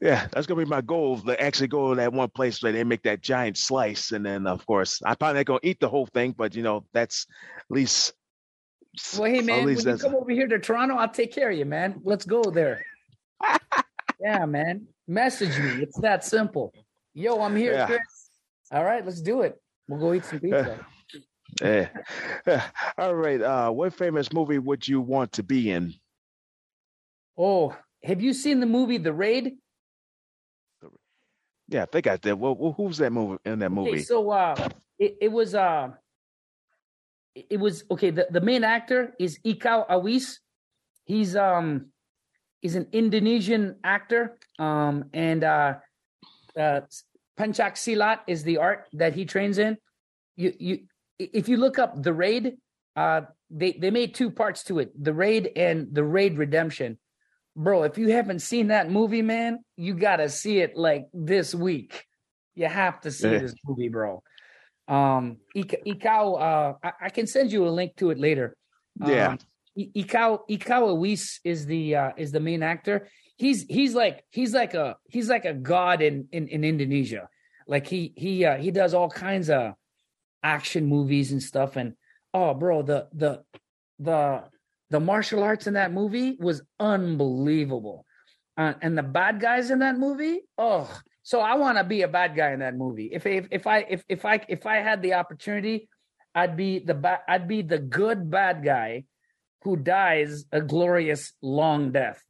Yeah, that's gonna be my goal to actually go to that one place where they make that giant slice, and then of course I'm probably not gonna eat the whole thing, but you know that's at least. Well, hey man, when you come over here to Toronto, I'll take care of you, man. Let's go there. Yeah, man. Message me. It's that simple. Yo, I'm here, Yeah. Chris. All right, let's do it. We'll go eat some pizza. Yeah. All right. Uh, what famous movie would you want to be in? Oh, have you seen the movie The Raid? Yeah, I think I did. Well, who's that movie in that movie? Okay, so uh it, it was uh it was okay, the, the main actor is Iko Uwais. He's um he's an Indonesian actor. Um and uh uh Pencak Silat is the art that he trains in. You you if you look up the raid, uh they they made two parts to it, the raid and the raid redemption. Bro, if you haven't seen that movie, man, you gotta see it like this week. You have to see Yeah. this movie, bro. Um, Ik- Iko, uh, I-, I can send you a link to it later. Yeah. Um, I- Iko Iko Uwais is the uh, is the main actor. He's he's like he's like a he's like a god in in, in Indonesia. Like he he uh, he does all kinds of action movies and stuff. And oh, bro, the the the the martial arts in that movie was unbelievable. Uh, and the bad guys in that movie, oh, so I want to be a bad guy in that movie. If if if I if if I if I had the opportunity, I'd be the ba- I'd be the good bad guy who dies a glorious long death.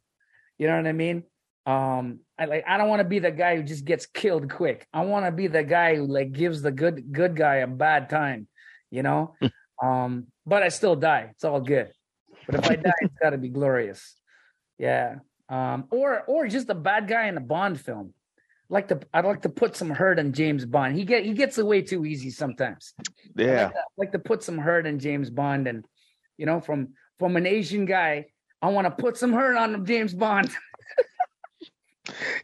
You know what I mean? Um, I like I don't want to be the guy who just gets killed quick. I want to be the guy who like gives the good good guy a bad time. You know, um, but I still die. It's all good. But if I die, it's got to be glorious. Yeah. Um, or or just a bad guy in a Bond film. Like to I'd like to put some hurt on James Bond. He get he gets away too easy sometimes. I Yeah. like, to, I like to put some hurt in James Bond, and you know, from from an Asian guy, I want to put some hurt on him, James Bond.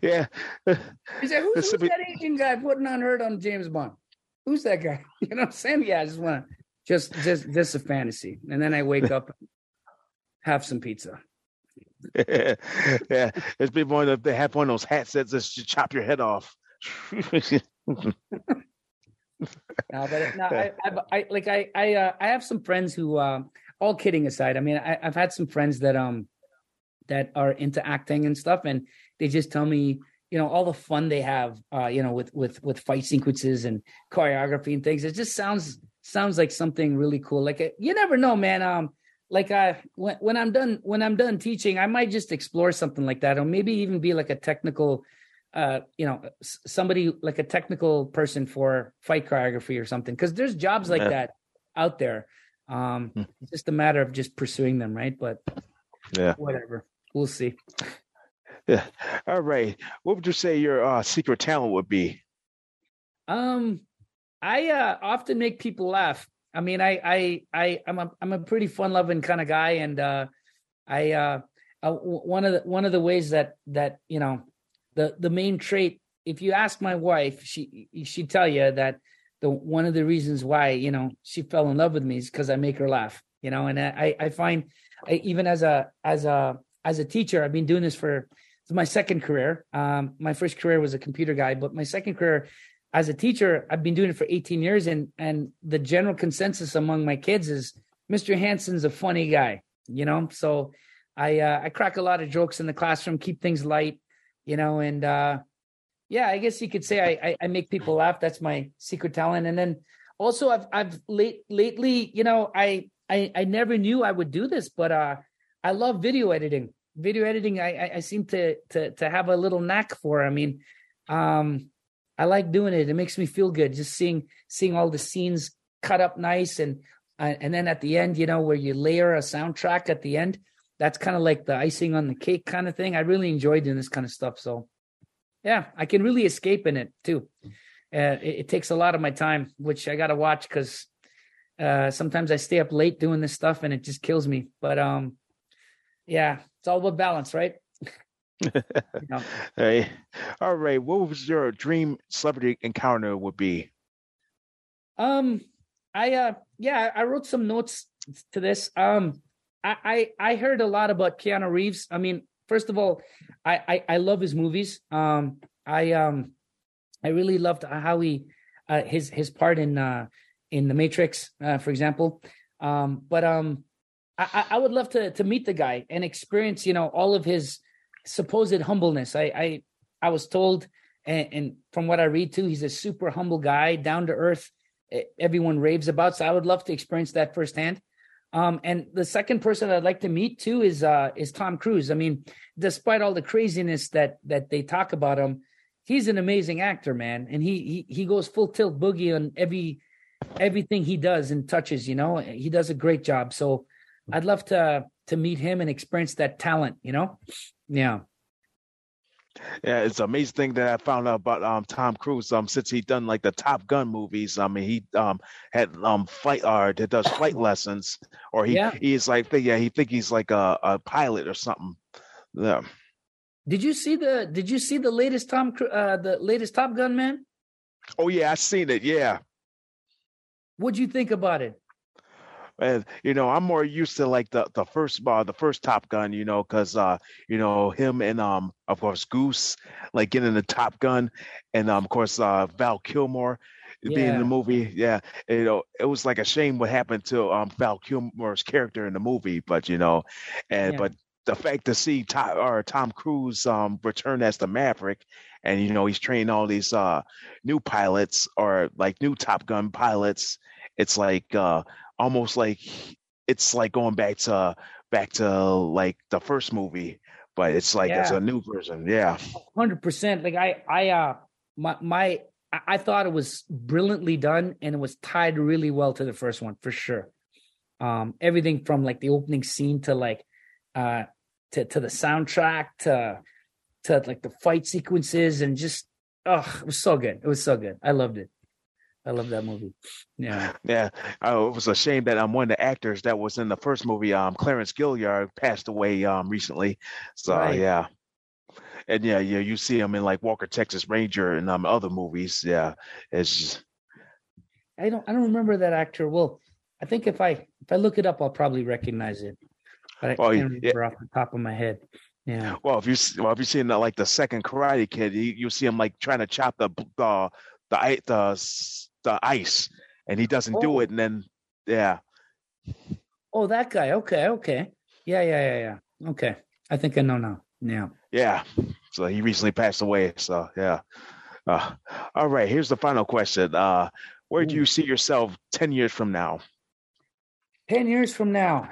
Yeah. He said, "Who's, who's be- that Asian guy putting on hurt on James Bond? Who's that guy? You know what I'm saying? Yeah, I just want to just just just a fantasy, and then I wake up, have some pizza. yeah. There's people on the, they have one of those hats that just chop your head off. No, but no, I, I, I like I I uh, I have some friends who, uh, all kidding aside, I mean, I, I've had some friends that um that are into acting and stuff, and they just tell me, you know, all the fun they have, uh, you know, with with with fight sequences and choreography and things. It just sounds sounds like something really cool. Like uh, you never know, man. Um, like I when when I'm done when I'm done teaching, I might just explore something like that, or maybe even be like a technical uh, you know, somebody like a technical person for fight choreography or something. Because there's jobs like Yeah. that out there. Um, Hmm. it's just a matter of just pursuing them, right? But yeah. whatever, we'll see. Yeah. All right. What would you say your uh, secret talent would be? Um, I uh, often make people laugh. I mean, I I I I'm a I'm a pretty fun loving kind of guy, and uh, I uh, uh, one of the one of the ways that that you know the the main trait. If you ask my wife, she she'd tell you that the one of the reasons why you know she fell in love with me is because I make her laugh. You know, and I I find I, even as a as a as a teacher, I've been doing this for my second career. Um, my first career was a computer guy, but my second career as a teacher, I've been doing it for 18 years, and and the general consensus among my kids is Mr. Hanson's a funny guy, you know. So I uh, I crack a lot of jokes in the classroom, keep things light, you know, and uh, yeah, I guess you could say I, I I make people laugh. That's my secret talent, and then also I've I've late lately, you know, I I I never knew I would do this, but uh, I love video editing. Video editing, I I, I seem to to to have a little knack for. I mean, um I like doing it. It makes me feel good just seeing seeing all the scenes cut up nice and uh, and then at the end, you know, where you layer a soundtrack at the end. That's kind of like the icing on the cake kind of thing. I really enjoy doing this kind of stuff. So, yeah, I can really escape in it too. Uh, it, it takes a lot of my time, which I got to watch because uh, sometimes I stay up late doing this stuff and it just kills me. But um, yeah, it's all about balance, right? You know. Hey. All right. What was your dream celebrity encounter would be? Um, I uh, yeah, I wrote some notes to this. Um, I I, I heard a lot about Keanu Reeves. I mean, first of all, I I, I love his movies. Um, I um, I really loved how he uh, his his part in uh in the Matrix, uh, for example. Um, but um, I, I would love to to meet the guy and experience, you know, all of his supposed humbleness. I I I was told, and, and from what I read too, he's a super humble guy, down to earth. Everyone raves about. So I would love to experience that firsthand. Um, and the second person I'd like to meet too is uh, is Tom Cruise. I mean, despite all the craziness that that they talk about him, he's an amazing actor, man, and he he he goes full tilt boogie on every everything he does and touches. You know, he does a great job. So I'd love to to meet him and experience that talent. You know, yeah. Yeah, it's an amazing thing that I found out about um Tom Cruise. Um, since he done like the Top Gun movies, I mean he um had um flight or uh, does flight lessons, or he yeah. he's like yeah he think he's like a, a pilot or something. Yeah. Did you see the Did you see the latest Tom uh the latest Top Gun man? Oh yeah, I seen it. Yeah. What'd you think about it? And you know i'm more used to like the the first uh, the first top gun you know because uh you know him and um of course goose like getting the top gun and um of course uh val kilmer yeah. being in the movie yeah you know it was like a shame what happened to um val kilmer's character in the movie but you know and yeah. but the fact to see Tom, or Tom Cruise um, return as the Maverick, and you know he's training all these uh, new pilots or like new Top Gun pilots. It's like uh, almost like it's like going back to back to like the first movie, but it's like yeah. it's a new version. Yeah, hundred percent. Like I, I, uh, my, my, I thought it was brilliantly done, and it was tied really well to the first one for sure. Um, everything from like the opening scene to like, uh, to to the soundtrack to to like the fight sequences and just oh, it was so good. It was so good. I loved it. I love that movie. Yeah. Yeah. Oh, it was a shame that um one of the actors that was in the first movie, um Clarence Gilyard, passed away um recently. So right. yeah. And yeah, yeah, you see him in like Walker Texas Ranger and um other movies. Yeah. It's just I don't I don't remember that actor. Well, I think if I if I look it up, I'll probably recognize it. But I well, can't remember yeah. off the top of my head. Yeah. Well, if you well, if you seen the, like the second Karate Kid, you, you see him like trying to chop the the the the the ice, and he doesn't oh. do it, and then yeah. Oh, that guy. Okay, okay. Yeah, yeah, yeah, yeah. Okay, I think I know now. Yeah. Yeah. So he recently passed away. So yeah. Uh, all right. Here's the final question. Uh, where do you see yourself ten years from now? Ten years from now.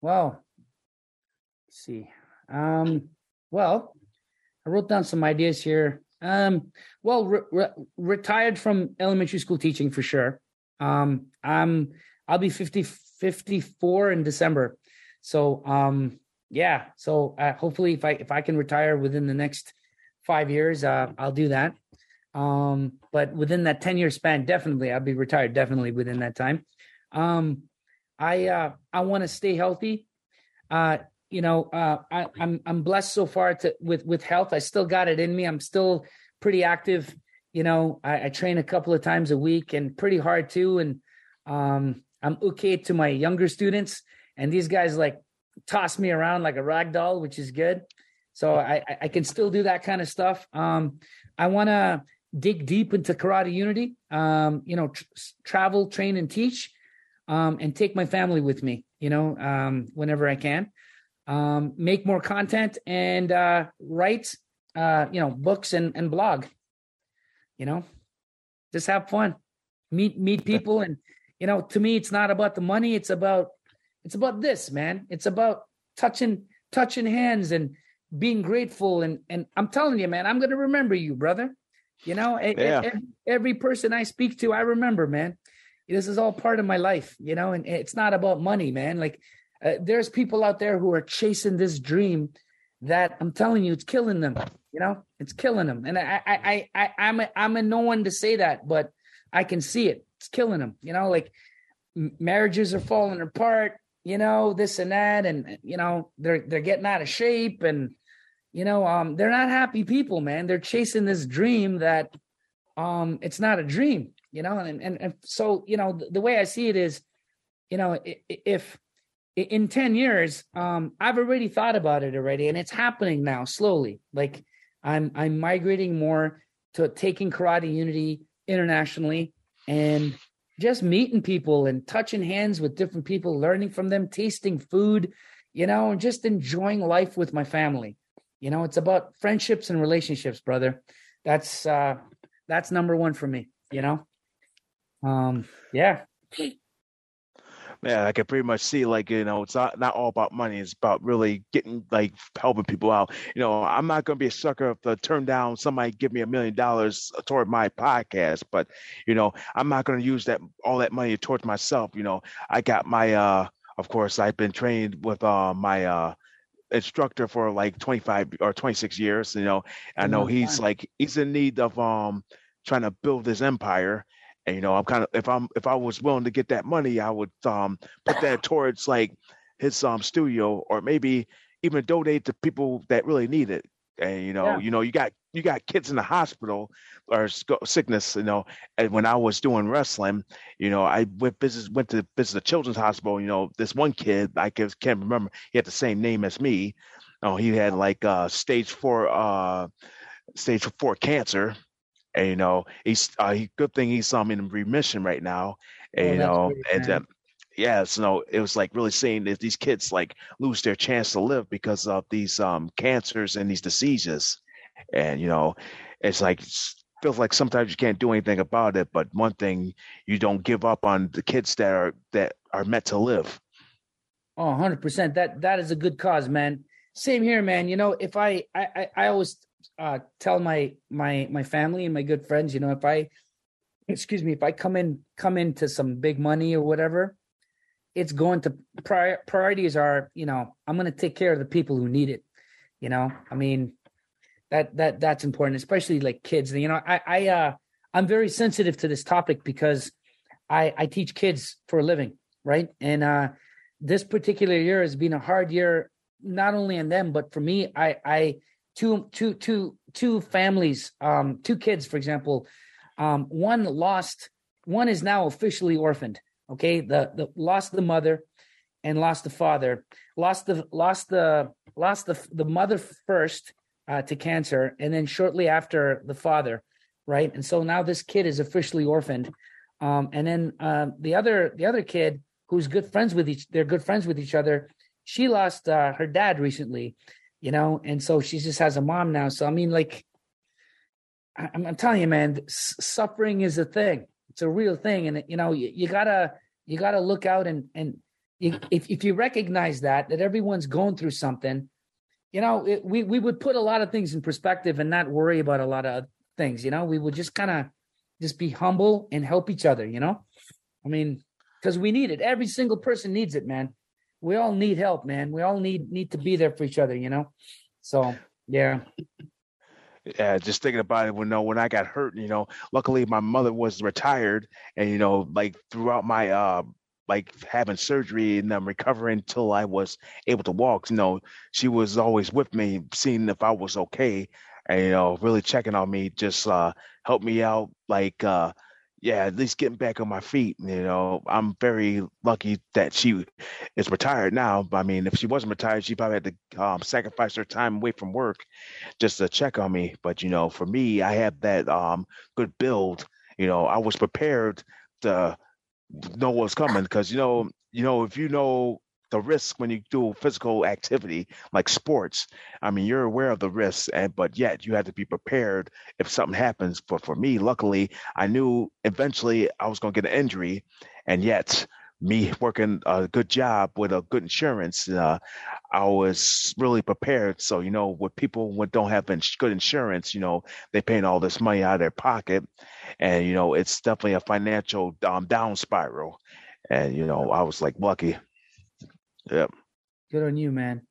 Well, see. Um, well, I wrote down some ideas here. Um, well, re- re- retired from elementary school teaching for sure. Um, I'm I'll be 50, 54 in December. So um, yeah. So uh, hopefully, if I if I can retire within the next five years, uh, I'll do that. Um, but within that ten year span, definitely I'll be retired. Definitely within that time. Um, I uh, I want to stay healthy. Uh, you know, uh, I, I'm I'm blessed so far to with with health. I still got it in me. I'm still pretty active. You know, I, I train a couple of times a week and pretty hard too. And um, I'm okay to my younger students, and these guys like toss me around like a rag doll, which is good. So I I can still do that kind of stuff. Um, I want to dig deep into karate unity. Um, you know, tr- travel, train, and teach, um, and take my family with me. You know, um, whenever I can um, make more content and uh, write, uh, you know, books and, and blog. You know, just have fun, meet meet people, and you know, to me, it's not about the money. It's about it's about this, man. It's about touching touching hands and being grateful. And and I'm telling you, man, I'm gonna remember you, brother. You know, yeah. every, every person I speak to, I remember, man. This is all part of my life, you know, and it's not about money, man. Like uh, there's people out there who are chasing this dream that I'm telling you, it's killing them. You know, it's killing them. And I, I, I, I am a, I'm a no one to say that, but I can see it. It's killing them. You know, like marriages are falling apart. You know, this and that, and you know they're they're getting out of shape, and you know, um, they're not happy people, man. They're chasing this dream that, um, it's not a dream. you know, and and, and so you know the, the way I see it is, you know, if in 10 years um i've already thought about it already and it's happening now slowly. Like i'm i'm migrating more to taking karate unity internationally and just meeting people and touching hands with different people learning from them tasting food you know and just enjoying life with my family. You know it's about friendships and relationships brother. That's uh that's number one for me you know? Um yeah yeah, I can pretty much see like you know it's not not all about money. It's about really getting like helping people out. You know, I'm not gonna be a sucker to turn down somebody give me a million dollars toward my podcast, but you know I'm not gonna use that all that money towards myself. You know, I got my uh, of course I've been trained with uh my uh instructor for like 25 or 26 years. You know, I know he's like he's in need of um trying to build his empire and you know, I'm kind of if I'm if I was willing to get that money, I would um put that towards like his um studio or maybe even donate to people that really need it. And you know, yeah. you know, you got you got kids in the hospital or sickness. You know, and when I was doing wrestling, you know, I went visit went to visit the children's hospital. You know, this one kid I can't remember. He had the same name as me. Oh, he had like uh stage four uh stage four cancer and you know, he's uh, he, good thing he's um in remission right now. And oh, you know, and um, yeah, so it was like really seeing that these kids like lose their chance to live because of these um cancers and these diseases. And you know, it's like feels like sometimes you can't do anything about it, but one thing you don't give up on the kids that are that are meant to live. Oh, 100%. That that is a good cause, man. Same here, man. You know, if I I I always uh, tell my my my family and my good friends, you know, if I excuse me, if I come in come into some big money or whatever, it's going to prior, priorities are, you know, I'm going to take care of the people who need it. You know, I mean, that that that's important, especially like kids. You know, I I uh I'm very sensitive to this topic because I I teach kids for a living, right? And uh this particular year has been a hard year, not only on them but for me. I I two two two two families um two kids for example. Um one lost one is now officially orphaned okay? The the lost the mother and lost the father. Lost the lost the lost the the mother first uh, to cancer and then shortly after the father right? And so now this kid is officially orphaned. Um and then uh, the other the other kid who's good friends with each they're good friends with each other. She lost uh, her dad recently you know, and so she just has a mom now. So I mean, like, I'm, I'm telling you, man, suffering is a thing. It's a real thing, and you know, you, you gotta you gotta look out and and you, if if you recognize that that everyone's going through something, you know, it, we we would put a lot of things in perspective and not worry about a lot of things. You know, we would just kind of just be humble and help each other. You know, I mean, because we need it. Every single person needs it, man we all need help, man. We all need need to be there for each other, you know. So yeah. Yeah, just thinking about it when you know, when I got hurt, you know, luckily my mother was retired and you know, like throughout my uh like having surgery and um, recovering until I was able to walk, you know, she was always with me, seeing if I was okay and you know, really checking on me, just uh help me out like uh yeah, at least getting back on my feet. You know, I'm very lucky that she is retired now. I mean, if she wasn't retired, she probably had to um, sacrifice her time away from work just to check on me. But you know, for me, I have that um, good build. You know, I was prepared to know what's coming because you know, you know, if you know the risk when you do physical activity like sports. I mean, you're aware of the risks, and but yet you have to be prepared if something happens. But for me, luckily, I knew eventually I was going to get an injury, and yet me working a good job with a good insurance, uh, I was really prepared. So you know, with people who don't have good insurance, you know, they paying all this money out of their pocket, and you know, it's definitely a financial um, down spiral. And you know, I was like lucky. Yep. Good on you, man.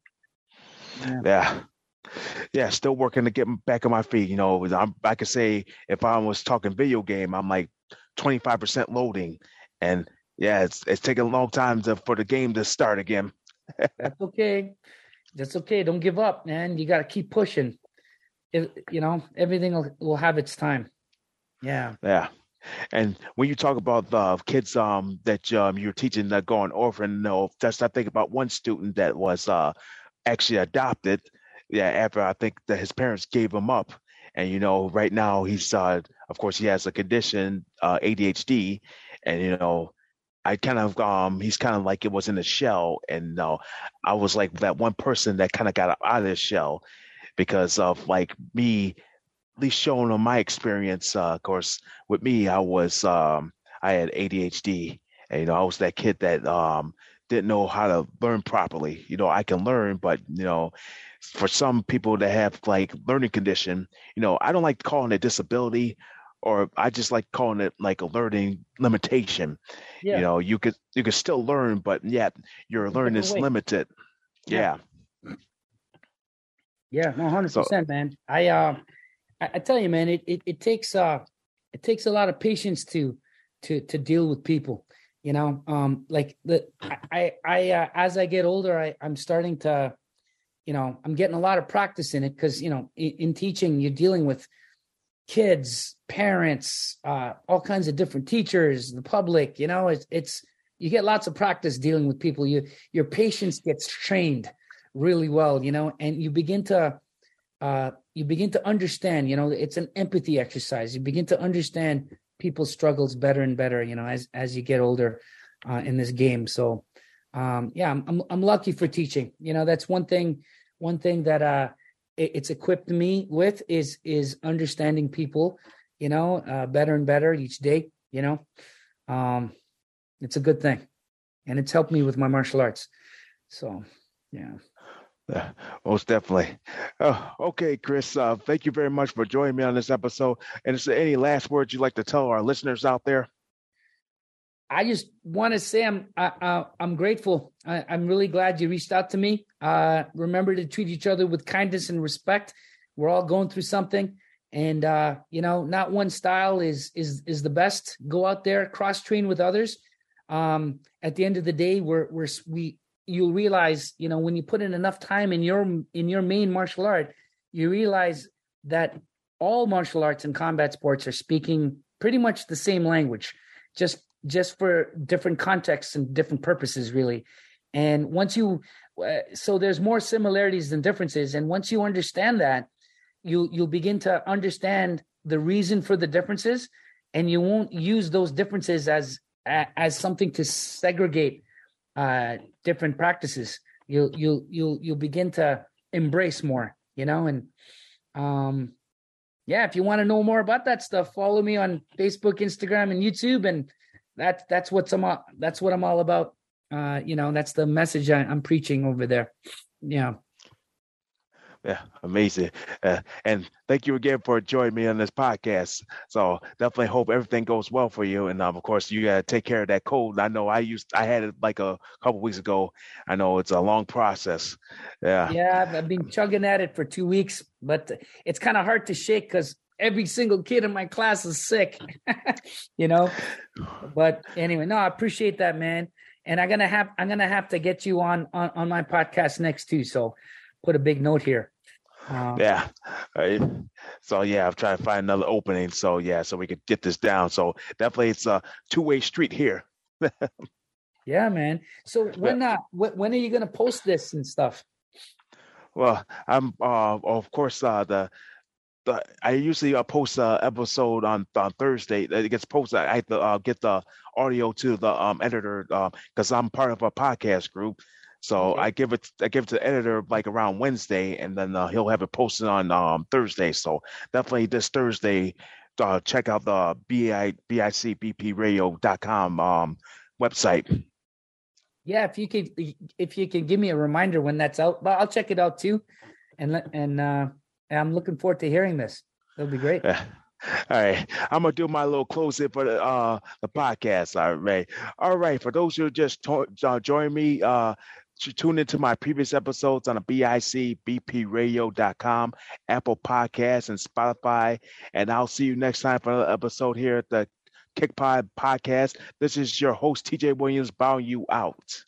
Yeah. yeah. yeah. still working to get back on my feet. You know, I'm, I could say if I was talking video game, I'm like 25% loading, and yeah, it's it's taking a long time to, for the game to start again. That's okay. That's okay. Don't give up, man. You got to keep pushing. If, you know, everything will, will have its time. Yeah. Yeah. And when you talk about the kids um, that um, you're teaching that go on orphan, no, just I think about one student that was uh, actually adopted. Yeah, after I think that his parents gave him up, and you know, right now he's uh, of course he has a condition, uh, ADHD, and you know, I kind of um he's kind of like it was in a shell, and uh, I was like that one person that kind of got out of the shell because of like me least showing on my experience. Uh, of course, with me, I was um, I had ADHD, and you know I was that kid that um, didn't know how to learn properly. You know, I can learn, but you know, for some people that have like learning condition, you know, I don't like calling it disability, or I just like calling it like a learning limitation. Yeah. You know, you could you could still learn, but yet your learning is limited. Yeah. Yeah, no, hundred percent, man. I uh I, I tell you, man, it, it it takes uh it takes a lot of patience to to to deal with people. You know, um, like the I I uh, as I get older, I I'm starting to, you know, I'm getting a lot of practice in it because you know, in, in teaching, you're dealing with kids, parents, uh, all kinds of different teachers, the public. You know, it's it's you get lots of practice dealing with people. You your patience gets trained really well. You know, and you begin to uh, you begin to understand you know it's an empathy exercise. You begin to understand people's struggles better and better you know as as you get older uh, in this game. So um, yeah I'm, I'm, I'm lucky for teaching. You know that's one thing one thing that uh it, it's equipped me with is is understanding people you know uh, better and better each day you know. Um it's a good thing and it's helped me with my martial arts. So yeah most definitely. Oh, okay, Chris. Uh, thank you very much for joining me on this episode. And is there any last words you'd like to tell our listeners out there? I just want to say I'm I, am grateful. I, am really glad you reached out to me. Uh, remember to treat each other with kindness and respect. We're all going through something, and uh, you know, not one style is is is the best. Go out there, cross train with others. Um, at the end of the day, we're we're we you'll realize, you know, when you put in enough time in your in your main martial art, you realize that all martial arts and combat sports are speaking pretty much the same language, just just for different contexts and different purposes, really. And once you, uh, so there's more similarities than differences, and once you understand that, you you'll begin to understand the reason for the differences, and you won't use those differences as as something to segregate uh, different practices, you'll you'll you'll you'll begin to embrace more, you know. And um, yeah, if you want to know more about that stuff, follow me on Facebook, Instagram, and YouTube, and that's that's what's I'm all, that's what I'm all about. Uh, you know, that's the message I, I'm preaching over there. Yeah. Yeah, amazing. Uh, and thank you again for joining me on this podcast. So definitely hope everything goes well for you. And um, of course, you gotta take care of that cold. I know I used I had it like a couple weeks ago. I know it's a long process. Yeah. Yeah, I've been chugging at it for two weeks, but it's kind of hard to shake because every single kid in my class is sick. you know. But anyway, no, I appreciate that, man. And I'm gonna have I'm gonna have to get you on on, on my podcast next too. So put a big note here. Um, yeah. Right. So yeah, I'm trying to find another opening. So yeah, so we could get this down. So definitely, it's a two way street here. yeah, man. So when uh, when are you gonna post this and stuff? Well, I'm uh, of course uh, the the, I usually uh, post a episode on on Thursday. It gets posted. I have to uh, get the audio to the um, editor because uh, I'm part of a podcast group. So okay. I give it I give it to the editor like around Wednesday, and then uh, he'll have it posted on um, Thursday. So definitely this Thursday, uh, check out the bi bicbpradio.com um, website. Yeah, if you could if you can give me a reminder when that's out, but I'll check it out too, and and uh, I'm looking forward to hearing this. It'll be great. Yeah. All right, I'm gonna do my little closing for the uh the podcast. All right, all right. For those who just to- uh, join me, uh, tune into my previous episodes on bicbpradio.com, Apple Podcasts, and Spotify. And I'll see you next time for another episode here at the Kick Pod Podcast. This is your host, TJ Williams, bowing you out.